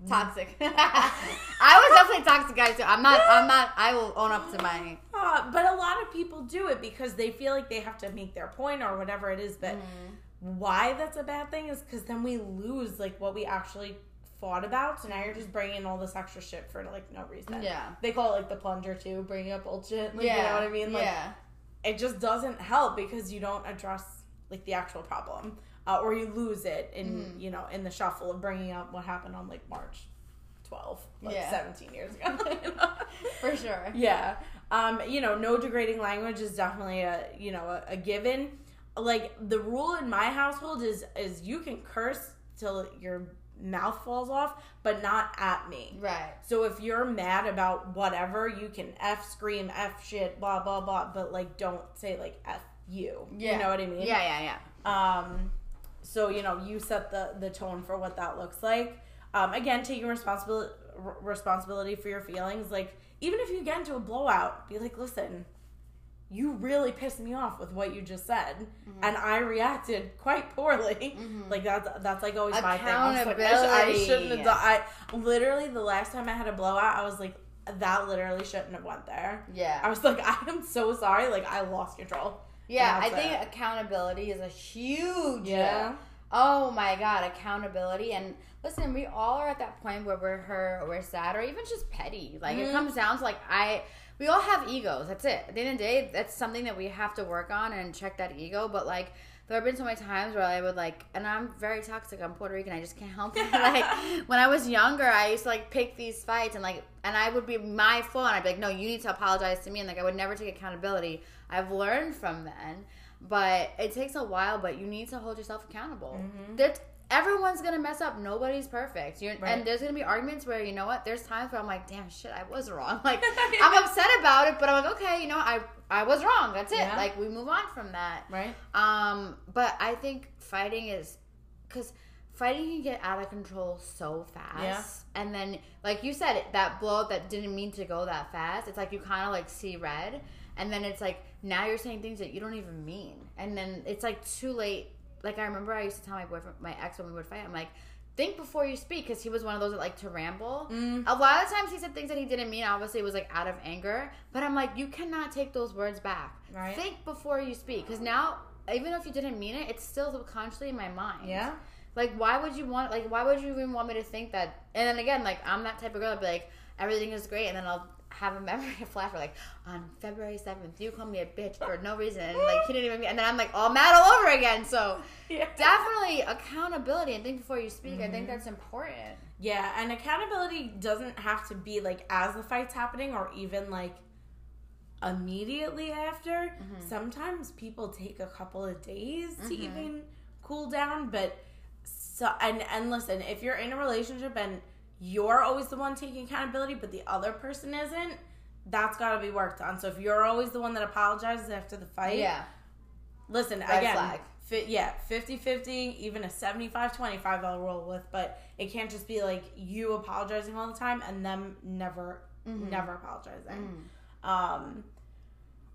Toxic. I was definitely toxic, guys. Too. I'm not. I'm not. I will own up to my. Uh, but a lot of people do it because they feel like they have to make their point or whatever it is. But Mm-hmm. why that's a bad thing is because then we lose like what we actually fought about. So now you're just bringing all this extra shit for like no reason. Yeah. They call it like the plunger too, bringing up old shit. Like, yeah. You know what I mean? Like yeah. it just doesn't help because you don't address like the actual problem, uh, or you lose it in Mm-hmm. you know in the shuffle of bringing up what happened on like March 12, like Yeah. 17 years ago. you know? For sure. Yeah. Um, you know, no degrading language is definitely a you know a, a given. Like the rule in my household is is you can curse till your mouth falls off, but not at me. Right. So if you're mad about whatever, you can f scream, f shit, blah blah blah, but like don't say like f you. Yeah. You know what I mean? Yeah. Yeah. Yeah. Um, so you know, you set the the tone for what that looks like. Um, again, taking responsibility responsibility for your feelings. Like even if you get into a blowout, be like, listen, you really pissed me off with what you just said, and I reacted quite poorly. Like that's that's like always my thing. I, was like, I, I shouldn't have done. I literally the last time I had a blowout, I was like, that literally shouldn't have went there. Yeah. I was like, I am so sorry. Like I lost control. Yeah, I think it. accountability is a huge. Yeah. Oh my god, accountability and listen, we all are at that point where we're hurt or we're sad or even just petty. Like Mm-hmm. it comes down to like I we all have egos. That's it. At the end of the day, that's something that we have to work on and check that ego. But like there have been so many times where I would like, and I'm very toxic. I'm Puerto Rican. I just can't help it. like when I was younger, I used to like pick these fights and like, and I would be my fault. And I'd be like, no, you need to apologize to me. And like I would never take accountability. I've learned from then, but it takes a while. But you need to hold yourself accountable. Mm-hmm. There's everyone's gonna mess up. Nobody's perfect. You're, Right. And there's gonna be arguments where you know what? There's times where I'm like, damn shit, I was wrong. Like I'm upset about it, but I'm like, okay, you know, I I was wrong. That's it. Yeah. Like we move on from that. Right. Um, but I think fighting is because fighting can get out of control so fast. Yeah. And then, like you said, that blow up that didn't mean to go that fast. It's like you kind of like see red, and then it's like now you're saying things that you don't even mean, and then it's like too late. Like I remember I used to tell my boyfriend, my ex, when we would fight, I'm like. Think before you speak, because he was one of those that like to ramble. Mm. A lot of times he said things that he didn't mean. Obviously, it was like out of anger. But I'm like, you cannot take those words back. Right. Think before you speak, because now even if you didn't mean it, it's still subconsciously in my mind. Yeah. Like, why would you want? Like, why would you even want me to think that? And then again, like, I'm that type of girl. I'd be like, everything is great, and then I'll have a memory of flash where, like, on February seventh, you called me a bitch for no reason, and like, he didn't even. And then I'm like, all mad all over again. So Yeah. definitely accountability and think before you speak. I Mm-hmm. think that's important. Yeah, and accountability doesn't have to be like as the fight's happening or even like immediately after. Mm-hmm. Sometimes people take a couple of days to even cool down, but so and and listen, if you're in a relationship and you're always the one taking accountability but the other person isn't, that's got to be worked on. So if you're always the one that apologizes after the fight, Yeah. Listen, Red again, flag. Fi- yeah, 50-50, even a 75-25 I'll roll with, but it can't just be like you apologizing all the time and them never Mm-hmm. never apologizing. Um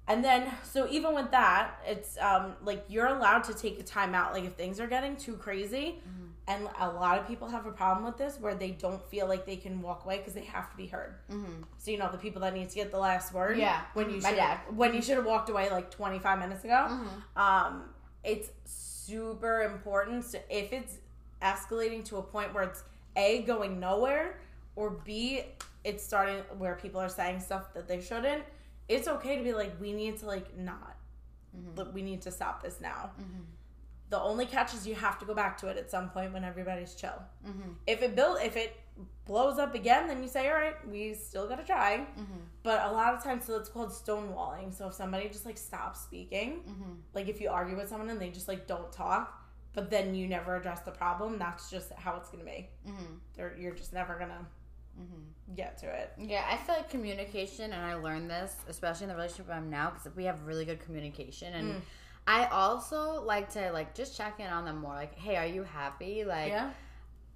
And then, so even with that, it's um, like you're allowed to take a time out. Like if things are getting too crazy, Mm-hmm. And a lot of people have a problem with this where they don't feel like they can walk away because they have to be heard. Mm-hmm. So you know the people that need to get the last word. Yeah. when you My should dad. Mm-hmm. when you should have walked away like 25 minutes ago. Um, it's super important. So if it's escalating to a point where it's a going nowhere, or b it's starting where people are saying stuff that they shouldn't. It's okay to be like, we need to like not. Look, we need to stop this now. The only catch is you have to go back to it at some point when everybody's chill. Mm-hmm. If it build, if it blows up again, then you say, all right, we still got to try. Mm-hmm. But a lot of times, so it's called stonewalling. So if somebody just like stops speaking, mm-hmm. like if you argue with someone and they just like don't talk, but then you never address the problem, that's just how it's gonna be. They're, you're just never gonna get to it. Yeah, I feel like communication, and I learned this, especially in the relationship I'm now, because we have really good communication, and Mm. I also like to like just check in on them more. Like, hey, are you happy? Like, Yeah.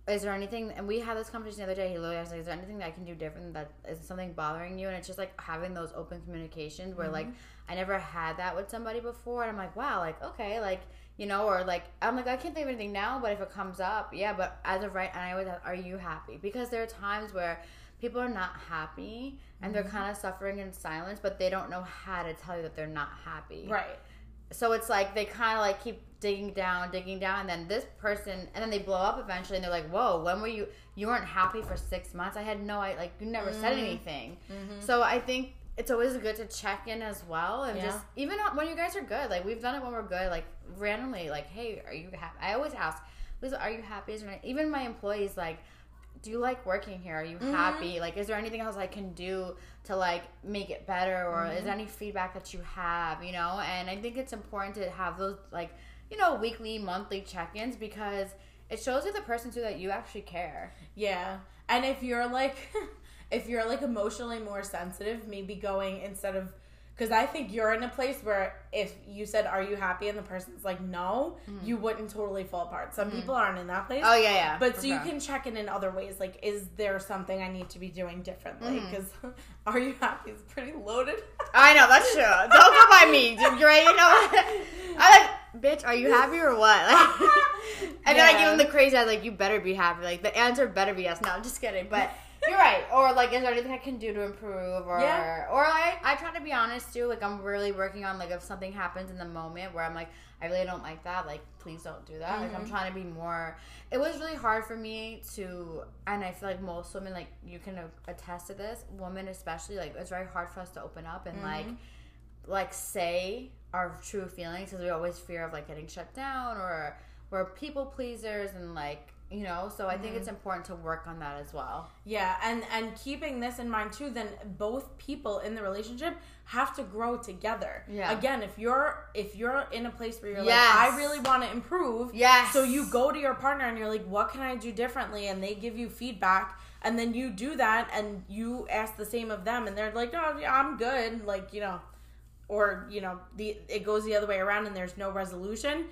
is there anything? And we had this conversation the other day. He literally asked, like, is there anything that I can do different? That is something bothering you? And it's just like having those open communications where like mm-hmm. I never had that with somebody before, and I'm like, wow, like okay, like. You know, or like I'm like I can't think of anything now, but if it comes up, yeah. But as of right, and I always, ask, are you happy? Because there are times where people are not happy and they're mm-hmm. kind of suffering in silence, but they don't know how to tell you that they're not happy. Right. So it's like they kind of like keep digging down, digging down, and then this person, and then they blow up eventually, and they're like, "Whoa, when were you? You weren't happy for six months? I had no, I like you never said mm-hmm. anything." Mm-hmm. So I think it's always good to check in as well, and Yeah. just even when you guys are good, like we've done it when we're good, like randomly, like, "Hey, are you happy?" I always ask, "Liz, are you happy?" Is there any-" even my employees like do you like working here? Are you mm-hmm. happy? Like, is there anything else I can do to like make it better, or is there any feedback that you have? You know, and I think it's important to have those like you know weekly, monthly check-ins because it shows you the person too that you actually care. Yeah. And if you're like if you're like emotionally more sensitive, maybe going instead of because I think you're in a place where if you said, "Are you happy?" and the person's like, "No," you wouldn't totally fall apart. Some people aren't in that place. Oh yeah, yeah. But so you can check in in other ways. Like, is there something I need to be doing differently? Mm-hmm. Because "Are you happy?" is pretty loaded. I know that's true. Don't go by me. You're right. You know, I like, bitch. Are you happy or what? Like, and then I give Yeah. them the crazy eyes. Like, you better be happy. Like, the answer better be yes. No, I'm just kidding. But you're right. Or like, is there anything I can do to improve? Or Yeah. or I I try to be honest too. Like, I'm really working on like if something happens in the moment where I'm like, I really don't like that. Like, please don't do that. Like, I'm mm-hmm. trying to be more. It was really hard for me to, and I feel like most women, like you can attest to this. Women especially, like it's very hard for us to open up and like mm-hmm. like say our true feelings because we always fear of like getting shut down or we're people pleasers and like you know so i think it's mm-hmm. important to work on that as well Yeah, and and keeping this in mind too, then both people in the relationship have to grow together. Yeah. Again, if you're if you're in a place where you're Yes. like, I really want to improve. yeah So you go to your partner and you're like, what can I do differently? And they give you feedback, and then you do that, and you ask the same of them, and they're like, oh, yeah, I'm good. Like you know, or you know, the it goes the other way around, and there's no resolution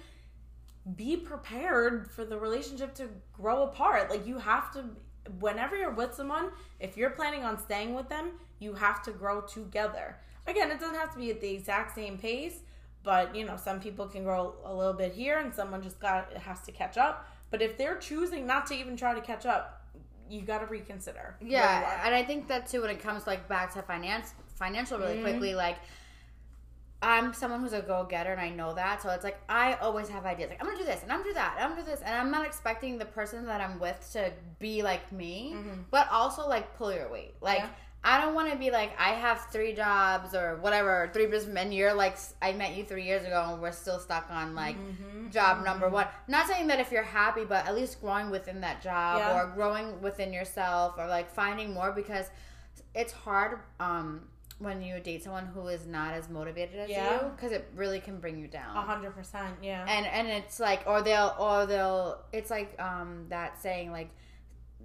be prepared for the relationship to grow apart. Like you have to whenever you're with someone, if you're planning on staying with them, you have to grow together. Again, it doesn't have to be at the exact same pace, but you know, some people can grow a little bit here and someone just got has to catch up. But if they're choosing not to even try to catch up, you got to reconsider. yeah and i think that too when it comes like back to finance financial really Mm-hmm. quickly like I'm someone who's a go-getter and I know that. So it's like I always have ideas. Like I'm gonna do this and I'm gonna do that and I'm gonna do this and I'm not expecting the person that I'm with to be like me, but also like pull your weight. Like Mm-hmm. Yeah. I don't want to be like I have three jobs or whatever, three business and you're like I met you three years ago and we're still stuck on like Mm-hmm. job number one. Not saying that if you're happy, but at least growing within that job Yeah. or growing within yourself or like finding more because it's hard um when you date someone who is not as motivated as Yeah. you because it really can bring you down. A hundred percent, yeah. and and it's like or they'll or they'll it's like um that saying like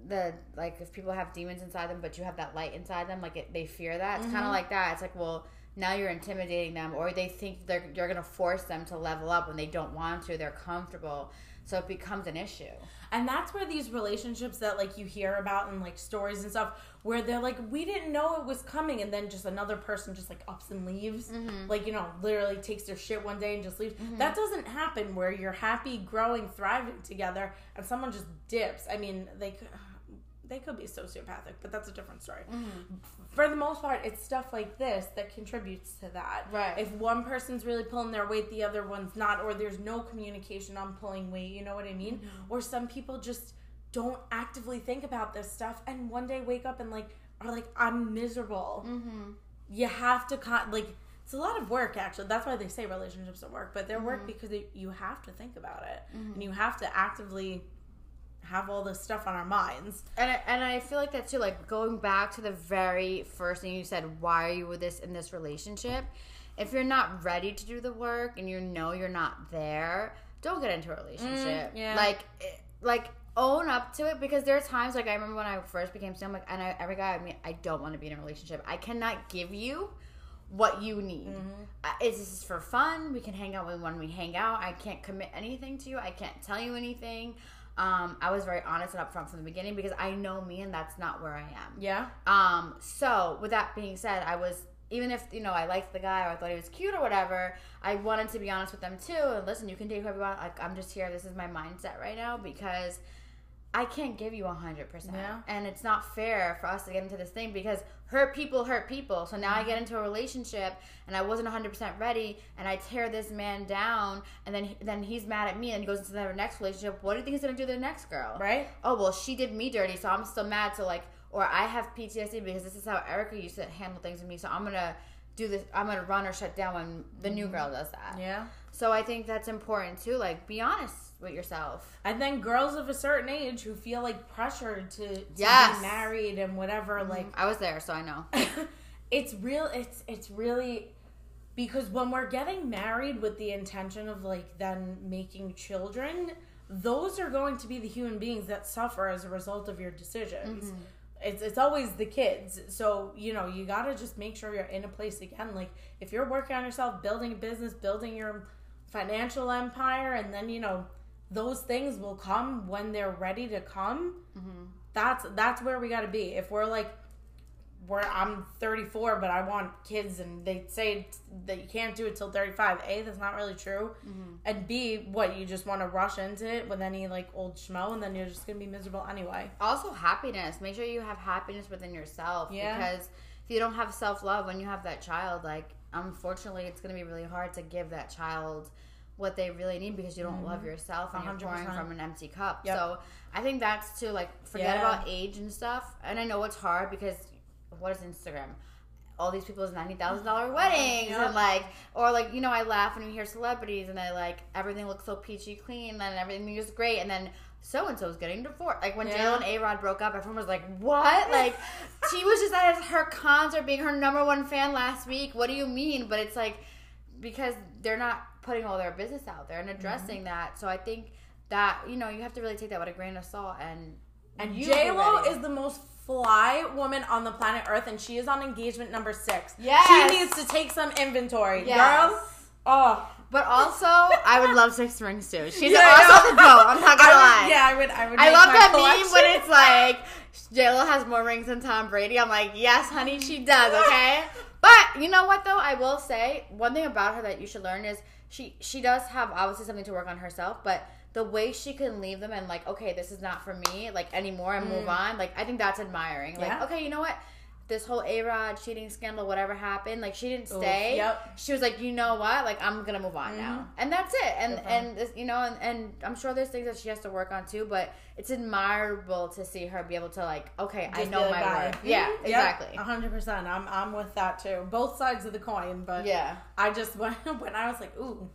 the like if people have demons inside them but you have that light inside them like it, they fear that. It's kind of like that. It's like well now you're intimidating them or they think they're you're going to force them to level up when they don't want to. They're comfortable so it becomes an issue And that's where these relationships that like you hear about and like stories and stuff where they're like we didn't know it was coming and then just another person just like ups and leaves. Mm-hmm. Like, you know, literally takes their shit one day and just leaves. Mm-hmm. That doesn't happen where you're happy, growing, thriving together and someone just dips. I mean, they could they could be sociopathic, but that's a different story. For the most part, it's stuff like this that contributes to that. Right. If one person's really pulling their weight, the other one's not, or there's no communication on pulling weight, you know what I mean? Mm-hmm. Or some people just don't actively think about this stuff and one day wake up and like are like, I'm miserable. mm-hmm. You have to con- like it's a lot of work actually. That's why they say relationships are work, but they're work Mm-hmm. because it, you have to think about it and you have to actively have all this stuff on our minds. and I, and I feel like that too like going back to the very first thing you said why are you with this in this relationship if you're not ready to do the work and you know you're not there don't get into a relationship Mm, yeah. like like own up to it because there are times like I remember when I first became single like and I, every guy I mean I don't want to be in a relationship I cannot give you what you need. Uh, Is this is for fun? We can hang out when when we hang out. I can't commit anything to you. I can't tell you anything. Um, I was very honest and upfront from the beginning because I know me and that's not where I am. Yeah. Um, so with that being said, I was even if you know I liked the guy or I thought he was cute or whatever, I wanted to be honest with them too. And listen, you can date whoever you want. Like I'm just here. This is my mindset right now because I can't give you a hundred percent, Yeah. and it's not fair for us to get into this thing because hurt people hurt people. So now I Mm-hmm. get into a relationship and I wasn't hundred percent ready, and I tear this man down, and then then he's mad at me, and he goes into the next relationship. What do you think he's gonna do to the next girl? Right? oh well she did me dirty so i'm still mad so like or i have ptsd because this is how erica used to handle things with me so i'm gonna do this i'm gonna run or shut down when the new girl does that Yeah. So i think that's important too like be honest with yourself. And then girls of a certain age who feel like pressured to, to Yes. be married and whatever, mm-hmm. like i was there so i know. It's real it's it's really because when we're getting married with the intention of like then making children those are going to be the human beings that suffer as a result of your decisions. Mm-hmm. It's, it's always the kids. So you know you got to just make sure you're in a place again like if you're working on yourself building a business building your financial empire and then you know those things will come when they're ready to come mm-hmm. that's that's where we got to be if we're like where I'm 34, but I want kids, and they say that you can't do it till 35. A, that's not really true. Mm-hmm. And B, what you just want to rush into it with any like old schmo, and then you're just gonna be miserable anyway. also happiness make sure you have happiness within yourself Yeah. because if you don't have self-love when you have that child like unfortunately it's going to be really hard to give that child what they really need because you don't love yourself and you're pouring from an empty cup. Yep. so i think that's to like forget Yeah. about age and stuff. And i know it's hard because what is instagram all these people's ninety thousand dollar oh weddings Yep. and like or like you know I laugh when you hear celebrities and they like everything looks so peachy clean and everything is great and then so and so is getting divorced. Like when Yeah. J Lo and A Rod broke up, everyone was like, "What?" Like she was just at her concert, being her number one fan last week. What do you mean? But it's like because they're not putting all their business out there and addressing mm-hmm. that. So I think that you know you have to really take that with a grain of salt and And J Lo is the most fly woman on the planet Earth, and she is on engagement number six. Yes. she needs to take some inventory, Yes. girl. Oh, But also, I would love six rings too. She's Yeah, also the. I'm not gonna I lie. would, yeah, I would. I would. I love that collection. meme when it's like J Lo has more rings than Tom Brady. I'm like, yes, honey, she does. Okay, but you know what though? I will say one thing about her that you should learn is she she does have obviously something to work on herself, but the way she can leave them and like, okay, this is not for me, like anymore, and move on. Like I think that's admiring. Like, Mm. Yeah. okay, you know what? This whole A Rod cheating scandal, whatever happened, like she didn't Oof, stay. yep. She was like, you know what? Like I'm gonna move on now, and that's it. And Good and this, you know, and, and I'm sure there's things that she has to work on too. But it's admirable to see her be able to like, okay, I know my worth. Yeah, Mhm. Yep, exactly. hundred percent. I'm I'm with that too. Both sides of the coin, but Yeah, I just when when I was like, ooh,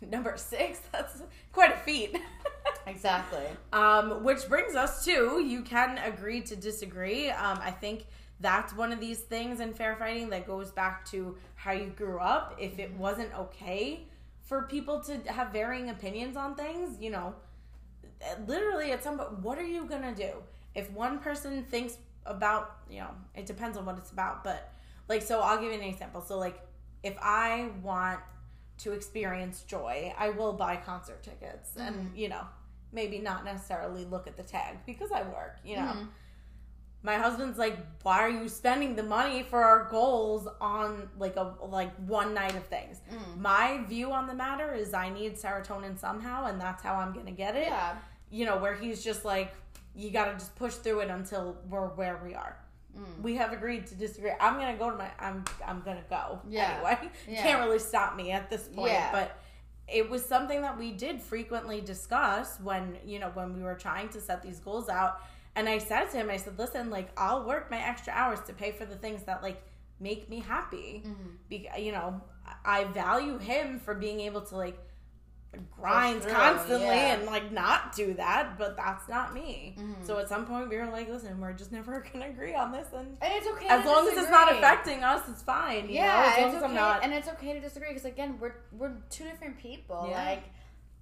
number six. That's quite a feat. exactly. um, which brings us to you can agree to disagree. Um, I think that's one of these things in fair fighting that goes back to how you grew up. If it wasn't okay for people to have varying opinions on things, you know, literally at some point, what are you gonna do if one person thinks about, you know, it depends on what it's about, but like so I'll give you an example. So like if I want to experience joy, I will buy concert tickets and Mm-hmm. you know, maybe not necessarily look at the tag because I work, you know. Mm-hmm. My husband's like, "Why are you spending the money for our goals on like a like one night of things?" Mm. My view on the matter is I need serotonin somehow and that's how I'm going to get it. Yeah. You know, where he's just like, "You got to just push through it until we're where we are." Mm. We have agreed to disagree. I'm gonna go to my. I'm. I'm gonna go. Yeah. Anyway, Yeah. can't really stop me at this point. Yeah. But it was something that we did frequently discuss when you know when we were trying to set these goals out. And I said to him, I said, "Listen, like I'll work my extra hours to pay for the things that like make me happy. Mm-hmm. Be- you know, I value him for being able to like grind through, constantly yeah. and like not do that, but that's not me. Mm-hmm. So at some point we were like, listen, we're just never gonna agree on this, and And it's okay. as long as it's not affecting us, it's fine. You yeah, know? as long as okay, I'm not. and it's okay to disagree because again, we're we're two different people. Yeah. Like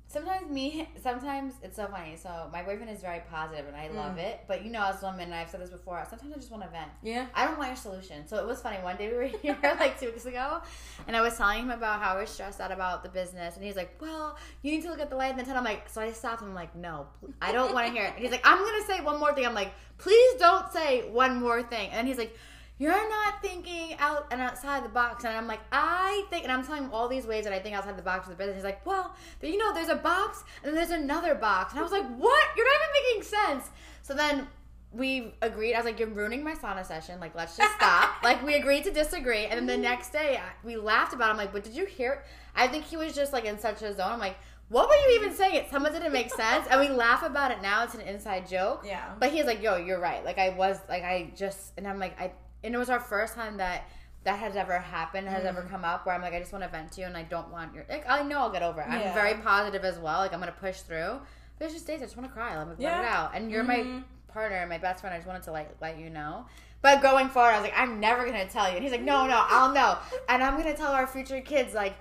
sometimes me, sometimes it's so funny. So my boyfriend is very positive, and I love Mm. it. But you know, as women, and I've said this before. Sometimes I just want to vent. yeah, I don't want your solution. So it was funny. One day we were here like two weeks ago, and I was telling him about how I was stressed out about the business, and he's like, "Well, you need to look at the light and the tunnel." I'm like, so I stopped him. I'm like, "No, I don't want to hear it." And he's like, "I'm gonna say one more thing." I'm like, "Please don't say one more thing." And he's like. You're not thinking out and outside the box, and I'm like, I think, and I'm telling him all these ways that I think outside the box for the business. He's like, well, you know, there's a box and then there's another box, and I was like, what? You're not even making sense. So then we agreed. I was like, "You're ruining my sauna session. Like, let's just stop." like, we agreed to disagree, and then the next day we laughed about. it. I'm like, "But did you hear?" It? I think he was just like in such a zone. I'm like, "What were you even saying?" It some of it didn't make sense, and we laugh about it now. It's an inside joke. Yeah. But he's like, "Yo, you're right." Like, I was like, I just, and I'm like, I, and it was our first time that. That has ever happened, has ever come up where I'm like, I just want to vent to you and I don't want your, like, I know I'll get over it. I'm very positive as well. Like, I'm going to push through. There's just days I just want to cry. I'm like, let it out. And you're my Mhm. partner and my best friend. I just wanted to like let you know. But going forward, I was like, I'm never gonna tell you. And he's like, No, no, I'll know. And I'm gonna tell our future kids, like,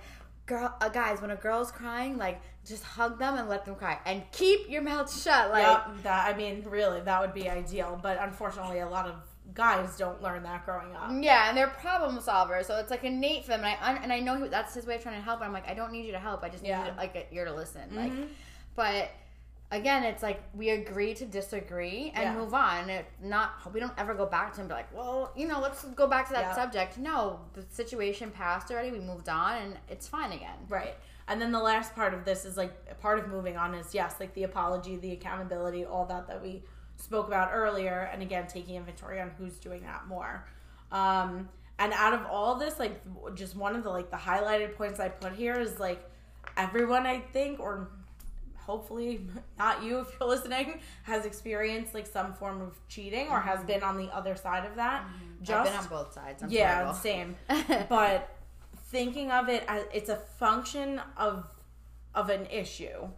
girl, uh, guys, when a girl's crying, like, just hug them and let them cry, and keep your mouth shut. Like, Yep, that I mean, really, that would be ideal. But unfortunately, a lot of guys don't learn that growing up. yeah, and they're problem solvers, so it's like innate for them. And I un- and I know he, that's his way of trying to help. And I'm like, I don't need you to help. I just need Yeah. you to, like a ear to listen. Like, Mhm. but again, it's like we agree to disagree and Yeah. move on. It not we don't ever go back to him be like, well, you know, let's go back to that Yeah. subject. No, the situation passed already. We moved on, and it's fine again. Right. And then the last part of this is like part of moving on is yes, like the apology, the accountability, all that that we spoke about earlier, and again taking inventory on who's doing that more. Um, and out of all this, like just one of the like the highlighted points I put here is like everyone I think or hopefully not you if you're listening has experienced like some form of cheating or has been on the other side of that. Mm-hmm. I've been on both sides. I'm yeah, horrible. same. but thinking of it as it's a function of of an issue.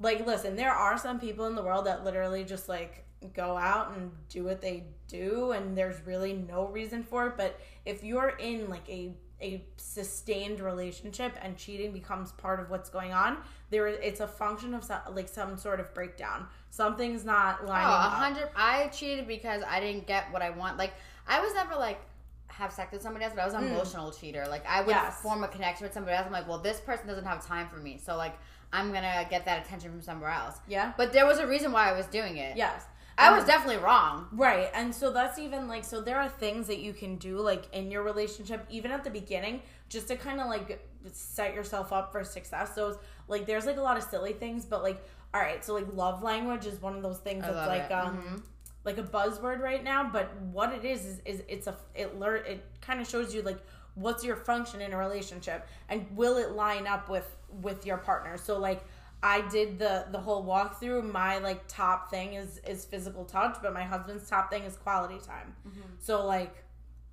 Like, listen, there are some people in the world that literally just like go out and do what they do, and there's really no reason for it. But if you're in like a a sustained relationship and cheating becomes part of what's going on, there it's a function of some, like some sort of breakdown. Something's not Oh, lining a up. hundred. I cheated because I didn't get what I want. Like I was never like have sex with somebody else, but I was an emotional cheater. Like I would Mm. Yes. form a connection with somebody else. I'm like, well, this person doesn't have time for me, so like I'm gonna get that attention from somewhere else. Yeah. But there was a reason why I was doing it. Yes. I was definitely wrong. Right. And so that's even like so there are things that you can do like in your relationship even at the beginning just to kind of like set yourself up for success. So like there's like a lot of silly things but like all right, so like love language is one of those things I that's like it. um Mhm. like a buzzword right now, but what it is is, is it's a it learn it kind of shows you like what's your function in a relationship and will it line up with with your partner. So like I did the the whole walkthrough. My like top thing is is physical touch, but my husband's top thing is quality time. Mm-hmm. So like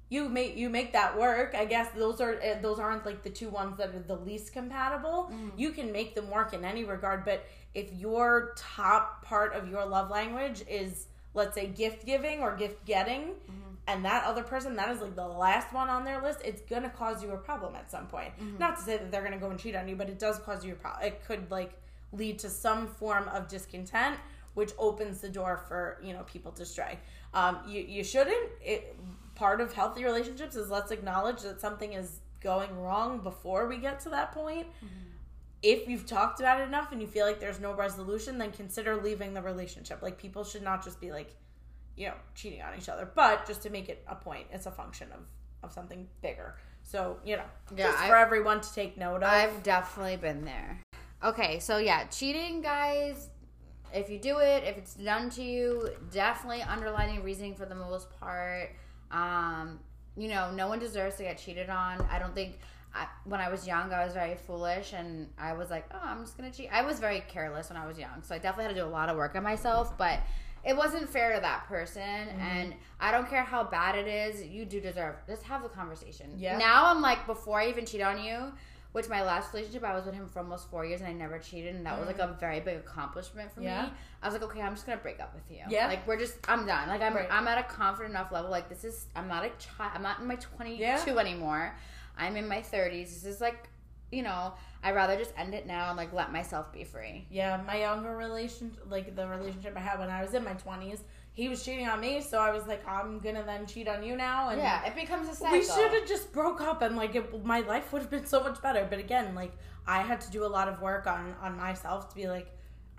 you make you make that work. I guess those are eh, those aren't like the two ones that are the least compatible. Mm-hmm. You can make them work in any regard, but if your top part of your love language is let's say gift giving or gift getting mm-hmm. and that other person that is like the last one on their list it's gonna cause you a problem at some point not to say that they're gonna go and cheat on you but it does cause you a problem it could like lead to some form of discontent which opens the door for you know people to stray um, you, you shouldn't it part of healthy relationships is let's acknowledge that something is going wrong before we get to that point. If you've talked about it enough and you feel like there's no resolution, then consider leaving the relationship. Like people should not just be like, you know, cheating on each other, but just to make it a point, it's a function of of something bigger. So you know, Yeah, just I- for everyone to take note of. I've definitely been there. Okay, so yeah, cheating, guys. If you do it, if it's done to you, definitely underlining reasoning for the most part. Um, you know, no one deserves to get cheated on. I don't think. I, when I was young, I was very foolish, and I was like, "Oh, I'm just gonna cheat." I was very careless when I was young, so I definitely had to do a lot of work on myself. But it wasn't fair to that person, and I don't care how bad it is. You do deserve. Just have the conversation. Yeah. Now I'm like, before I even cheat on you, which my last relationship, I was with him for almost four years and I never cheated, and that was like a mm. very big accomplishment for Yeah. me. I was like, okay, I'm just gonna break up with you. Yeah. like we're just, I'm done. Like I'm, Right. I'm at a confident enough level. Like this is, I'm not a child. I'm not in my 22 Yeah. anymore. I'm in my 30s. This is like, you know, I'd rather just end it now and like let myself be free. Yeah, my younger relation, like the relationship I had when I was in my twenties, he was cheating on me, so I was like, I'm gonna then cheat on you now, and Yeah, it becomes a cycle. we should have just broke up, and like it, my life would have been so much better. But again, like I had to do a lot of work on on myself to be like,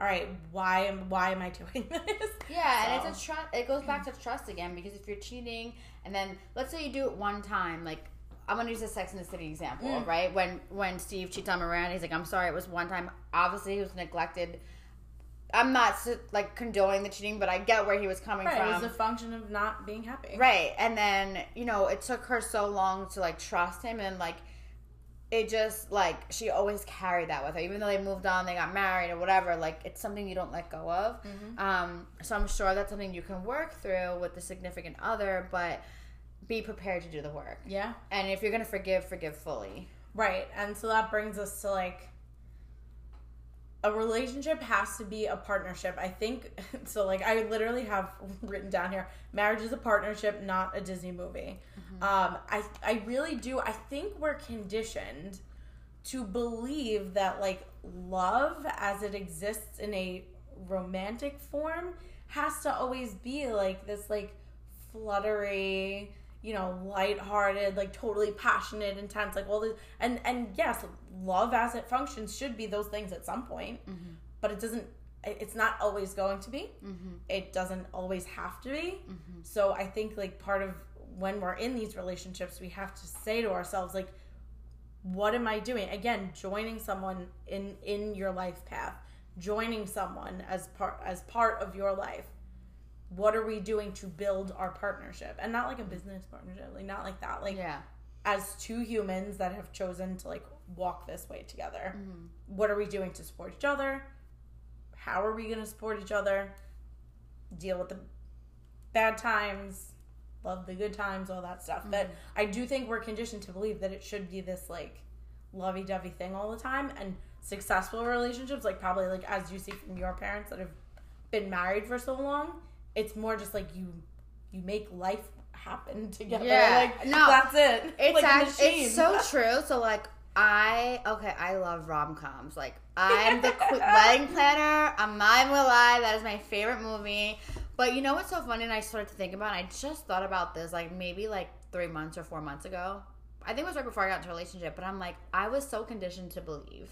all right, why am why am I doing this? Yeah, and it's a trust. It goes back to trust again because if you're cheating, and then let's say you do it one time, like I'm gonna use the Sex in the City example, Mm. right? When when Steve cheats on Miranda, he's like, "I'm sorry, it was one time." Obviously, he was neglected. I'm not like condoning the cheating, but I get where he was coming from. Right, it was a function of not being happy. Right. And then, you know, it took her so long to like trust him and like it just like she always carried that with her. Even though they moved on, they got married or whatever, like it's something you don't let go of. Um so I'm sure that's something you can work through with the significant other, but be prepared to do the work. Yeah. And if you're gonna forgive, forgive fully. Right. And so that brings us to like a relationship has to be a partnership. I think so like I literally have written down here marriage is a partnership, not a Disney movie. Um I I really do I think we're conditioned to believe that like love as it exists in a romantic form has to always be like this like fluttery you know lighthearted like totally passionate intense like all this and and yes love as it functions should be those things at some point mm-hmm. but it doesn't it's not always going to be. Mm-hmm. It doesn't always have to be. Mm-hmm. So i think like part of when we're in these relationships we have to say to ourselves like what am i doing? Again joining someone in in your life path joining someone as part as part of your life what are we doing to build our partnership? And not like a business partnership like not like that like Yeah. as two humans that have chosen to like walk this way together. Mm-hmm. What are we doing to support each other? How are we going to support each other? Deal with the bad times love the good times all that stuff. But mm-hmm. i do think we're conditioned to believe that it should be this like lovey-dovey thing all the time. And successful relationships like probably like as you see from your parents that have been married for so long it's more just like you you make life happen together Yeah. like No, that's it It's like a act- it's so true. So like I okay, I love rom coms. Like I'm the qu- wedding planner. I'm not even gonna lie, that is my favorite movie. But you know what's so funny? And I started to think about. It, I just thought about this like maybe like three months or four months ago. I think it was right before I got into a relationship. But I'm like, I was so conditioned to believe.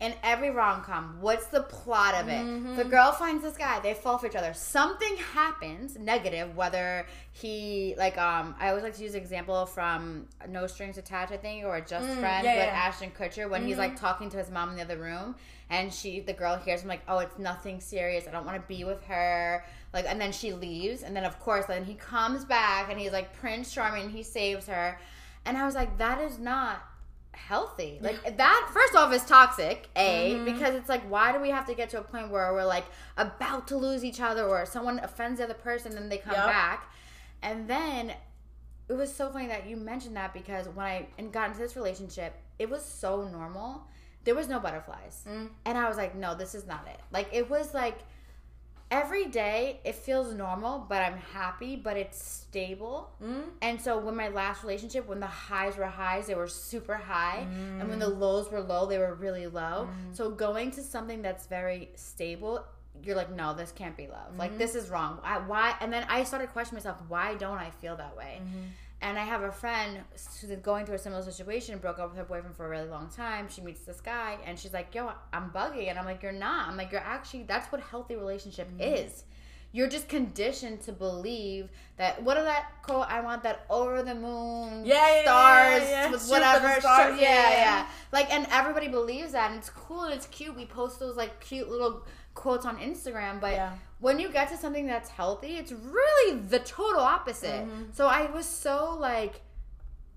In every rom com, what's the plot of it? The girl finds this guy, they fall for each other. Something happens negative, whether he like um I always like to use an example from No Strings Attached, I think, or Just Friends Mm, yeah, with yeah. Ashton Kutcher when he's like talking to his mom in the other room and she the girl hears him like, Oh, it's nothing serious, I don't want to be with her like and then she leaves and then of course then he comes back and he's like Prince Charming, he saves her. And I was like, That is not healthy. Like that first off is toxic, A, Mm-hmm. because it's like why do we have to get to a point where we're like about to lose each other or someone offends the other person and they come Yep. back. And then it was so funny that you mentioned that because when I and got into this relationship, it was so normal. There was no butterflies. Mm. And I was like, no, this is not it. Like it was like every day it feels normal, but I'm happy, but it's stable. Mm. And so when my last relationship, when the highs were highs, they were super high, and when the Mm. lows were low, they were really low. So going to something that's very stable you're like, no, this can't be love. Mm-hmm. Like this is wrong. I, why? And then I started questioning myself. Why don't I feel that way? Mm-hmm. And I have a friend who's going through a similar situation, broke up with her boyfriend for a really long time. She meets this guy, and she's like, "Yo, I'm buggy," and I'm like, "You're not." I'm like, "You're actually." That's what healthy relationship Mm-hmm. is. You're just conditioned to believe that. What is that quote? I want that over the moon, Yeah, stars yeah, yeah. with whatever. stars, yeah, yeah. Like, and everybody believes that, and it's cool and it's cute. We post those like cute little quotes on Instagram, but. When you get to something that's healthy, it's really the total opposite. Mm-hmm. So I was so like,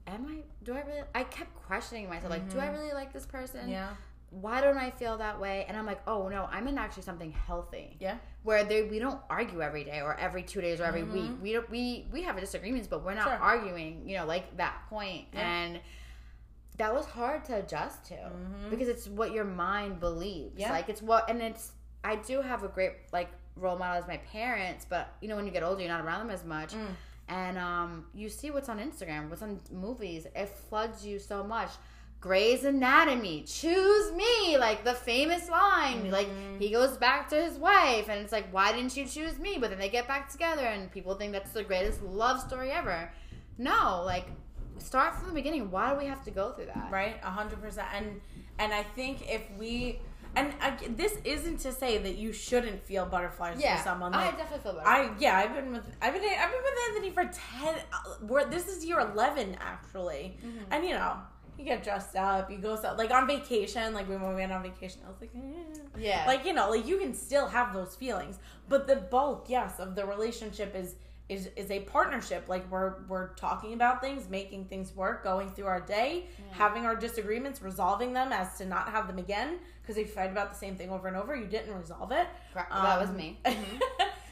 am I? Do I really? I kept questioning myself, like, do I really like this person? Mm-hmm. Yeah. Why don't I feel that way? And I'm like, oh no, I'm in actually something healthy. Yeah. Where they, we don't argue every day or every two days or every week. We don't we we have disagreements, but we're not Mm-hmm. Sure. arguing. You know, like that point. Yeah. And that was hard to adjust to because it's what your mind believes. Mm-hmm. Yeah. Like it's what, and it's. I do have a great like role model as my parents, but you know when you get older, you're not around them as much, Mm. and um, you see what's on Instagram, what's on movies. It floods you so much. Grey's Anatomy, choose me, like the famous line. Like Mm-hmm. he goes back to his wife, and it's like, why didn't you choose me? But then they get back together, and people think that's the greatest love story ever. No, like start from the beginning. Why do we have to go through that? right a hundred percent and and i think if we and I, this isn't to say that you shouldn't feel butterflies Yeah, for someone I definitely feel better. I yeah I've been with I've been I've been with Anthony for ten. uh, We're, this is year eleven actually, Mm-hmm. and you know you get dressed up, you go so like on vacation. Like when we went on vacation, I was like, eh. Yeah. like you know, like you can still have those feelings, but the bulk, yes, of the relationship is is is a partnership. Like we're we're talking about things, making things work, going through our day, having our disagreements, resolving them as to not have them again. Because if you fight about the same thing over and over, you didn't resolve it. Correct. that was Um, me. Mm-hmm.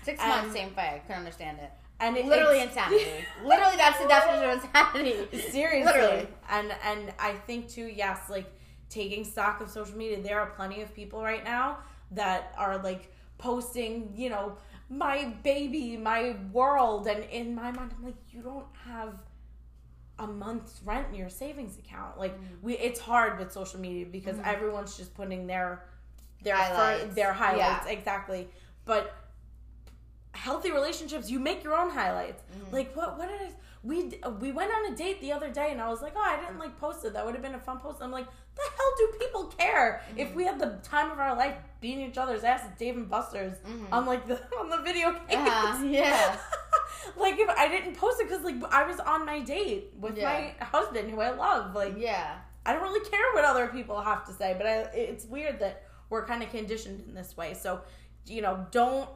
Six and- months, same fight. I couldn't understand it. And it, Literally insanity. Literally, that's the definition of insanity. Seriously. Literally. And and I think too, yes, like taking stock of social media, there are plenty of people right now that are like posting, you know, my baby, my world, and in my mind, I'm like, you don't have a month's rent in your savings account. Like we, it's hard with social media because everyone's just putting their their fir- Highlights. their highlights Yeah. exactly. But healthy relationships, you make your own highlights. Mm-hmm. Like what? What did I? We we went on a date the other day, and I was like, oh, I didn't like post it. That would have been a fun post. I'm like, the hell do people care if Mm-hmm. we had the time of our life beating each other's ass at Dave and Buster's on like the on the video games? Mm-hmm. Yeah, yeah. like if I didn't post it because like I was on my date with Yeah. my husband who I love. Like Yeah. I don't really care what other people have to say, but I, it's weird that we're kind of conditioned in this way. So, you know, don't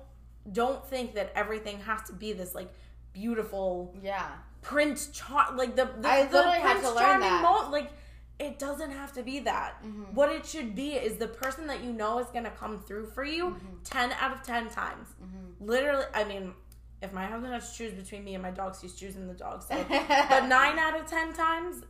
don't think that everything has to be this like beautiful Yeah. Prince Char like the the, I the Prince Charming that. mo- like it doesn't have to be that. Mm-hmm. What it should be is the person that you know is gonna come through for you Mm-hmm. ten out of ten times. Literally, I mean. If my husband has to choose between me and my dogs, he's choosing the dogs. So, but nine out of ten times,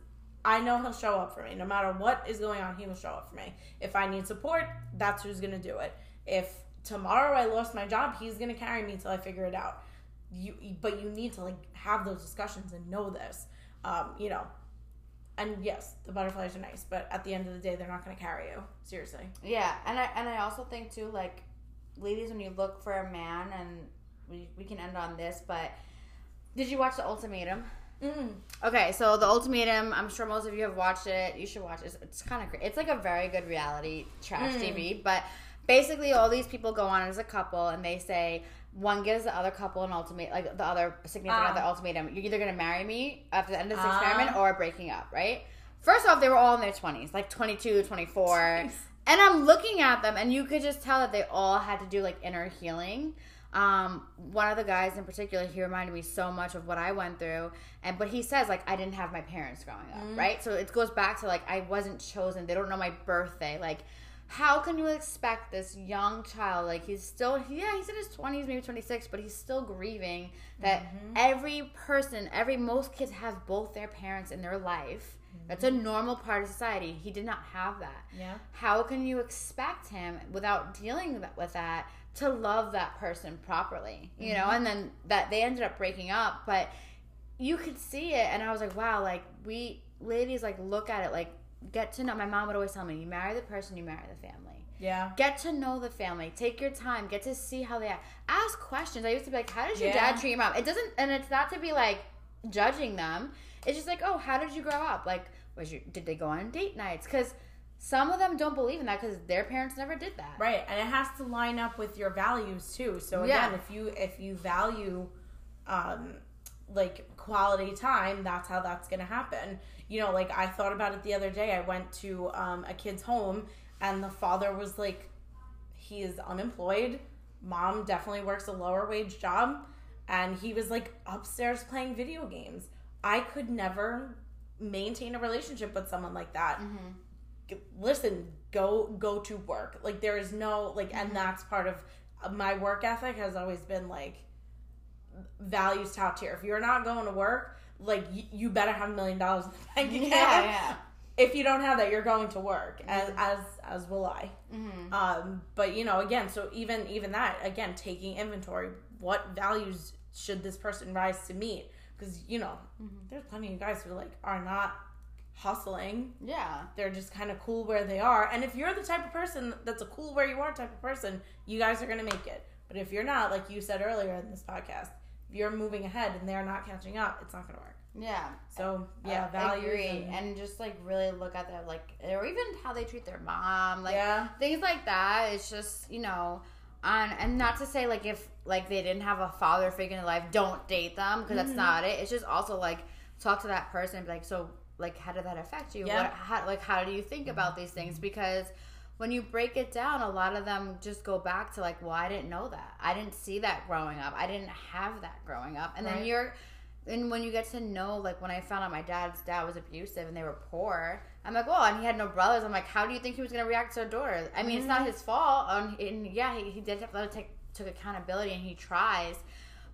I know he'll show up for me. No matter what is going on, he will show up for me. If I need support, that's who's gonna do it. If tomorrow I lost my job, he's gonna carry me till I figure it out. You, but you need to like have those discussions and know this. Um, you know, and yes, the butterflies are nice, but at the end of the day, they're not gonna carry you. Seriously. Yeah, and I and I also think too, like, ladies, when you look for a man, and we we can end on this, but did you watch the ultimatum? Mm. Okay, so the ultimatum. I'm sure most of you have watched it. You should watch it. It's, it's kind of great. It's like a very good reality trash Mm. TV, but basically, all these people go on as a couple, and they say one gives the other couple an ultimate, like the other significant Ah. other ultimatum. You're either gonna marry me after the end of this Ah. experiment, or breaking up. Right? First off, they were all in their 20s, like 22, 24. Jeez. And I'm looking at them, and you could just tell that they all had to do like inner healing. Um, one of the guys in particular, he reminded me so much of what I went through, and but he says like I didn't have my parents growing up, right? So it goes back to like I wasn't chosen. They don't know my birthday. Like, how can you expect this young child? Like he's still, yeah, he's in his twenties, maybe twenty six, but he's still grieving that mm-hmm. every person, every most kids have both their parents in their life. That's a mm-hmm. normal part of society. He did not have that Yeah. how can you expect him without dealing with- with that to love that person properly you know mm-hmm. and then that they ended up breaking up but you could see it and i was like wow like we ladies like look at it like get to know. My mom would always tell me, "You marry the person, you marry the family." Yeah. Get to know the family. Take your time. Get to see how they act. Ask questions. I used to be like, "How does your Yeah. dad treat your mom?" It doesn't, and it's not to be like judging them. It's just like, "Oh, how did you grow up? Like, was you did they go on date nights?" Because some of them don't believe in that because their parents never did that. Right, and it has to line up with your values too. So Yeah. again, if you if you value um like quality time, that's how that's to happen. You know, like I thought about it the other day. I went to um a kid's home and the father was like he is unemployed. Mom definitely works a lower wage job and he was like upstairs playing video games. I could never maintain a relationship with someone like that listen go go to work like there is no like and that's part of uh, my work ethic has always been like values top tier if you're not going to work like y- you better have a million dollars in the bank account Yeah, yeah. if you don't have that you're going to work as as as will i Mm-hmm. um but you know again so even even that again taking inventory what values should this person rise to meet because you know Mm-hmm. there's plenty of guys who like are not hustling Yeah. they're just kind of cool where they are. And if you're the type of person that's a cool where you are type of person, you guys are going to make it. But if you're not, like you said earlier in this podcast, you're moving ahead and they're not catching up, it's not going to work. Yeah. So, yeah, I values. agree. and- And, just like really look at their like or even how they treat their mom, like Yeah. things like that. It's just you know, on and not to say like if like they didn't have a father figure in their life, don't date them because Mm-hmm. that's not it. It's just also like talk to that person and be like, so like how did that affect you? Yeah. What how like how do you think about these things? Because when you break it down, a lot of them just go back to like, well, I didn't know that. I didn't see that growing up. I didn't have that growing up. And then you're and when you get to know, like when I found out my dad's dad was abusive and they were poor, I'm like, well, and he had no brothers. I'm like, how do you think he was gonna react to a daughter? I mean, it's not his fault. Um, and yeah, he, he did have to take took accountability and he tries,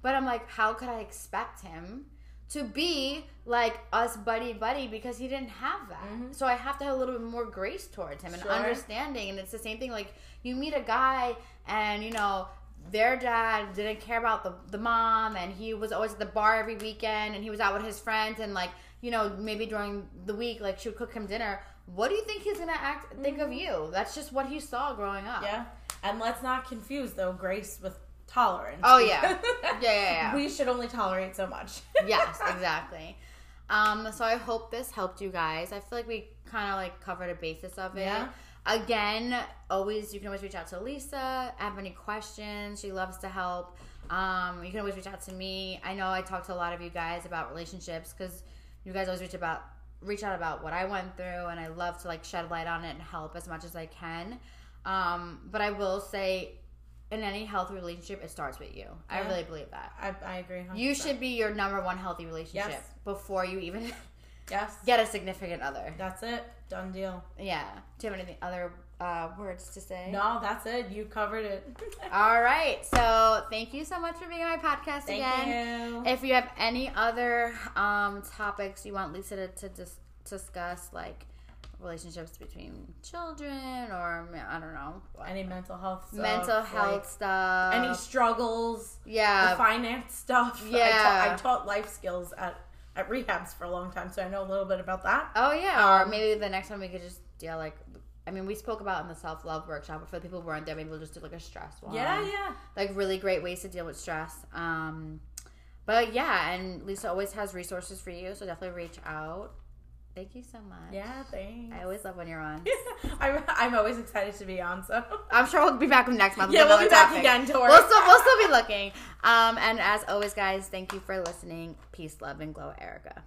but I'm like, how could I expect him to be like us buddy buddy because he didn't have that? Mm-hmm. So I have to have a little bit more grace towards him and Sure. understanding. And it's the same thing. Like you meet a guy and you know their dad didn't care about the, the mom and he was always at the bar every weekend and he was out with his friends and like you know maybe during the week like she would cook him dinner what do you think he's gonna act think of mm-hmm. you that's just what he saw growing up Yeah. And let's not confuse, though, grace with tolerance. Oh, yeah. Yeah, yeah, yeah. We should only tolerate so much. yes exactly um so i hope this helped you guys i feel like we kind of like covered a basis of it Yeah. again always you can always reach out to lisa have any questions she loves to help um you can always reach out to me i know i talked to a lot of you guys about relationships because you guys always reach about reach out about what i went through and i love to like shed light on it and help as much as i can um but i will say in any healthy relationship it starts with you i Yeah. really believe that I, I agree. 100%. you should be your number one healthy relationship Yes. before you even Yes. get a significant other. That's it. Done deal. Yeah. Do you have any other uh, words to say? No, that's it. You covered it. All right. So thank you so much for being on my podcast Thank again. you. If you have any other um, topics you want Lisa to, to dis- discuss, like relationships between children or I don't know, Any mental health stuff. mental like, health stuff, any struggles. yeah, the finance stuff. I, yeah. taught, I taught life skills at, at rehabs for a long time, so I know a little bit about that. Oh yeah, or Um, maybe the next time we could just deal like. I mean, we spoke about in the self love workshop, but for the people who weren't there, maybe we'll just do like a stress one. Yeah, yeah. Like really great ways to deal with stress. Um, but yeah, and Lisa always has resources for you, so definitely reach out. Thank you so much. Yeah, thanks. I always love when you're on. I'm, I'm always excited to be on, so. I'm sure we'll be back next month. with Yeah, we'll be back topic. again, don't. We'll still, we'll still be looking. Um, and as always, guys, thank you for listening. Peace, love, and glow, Erica.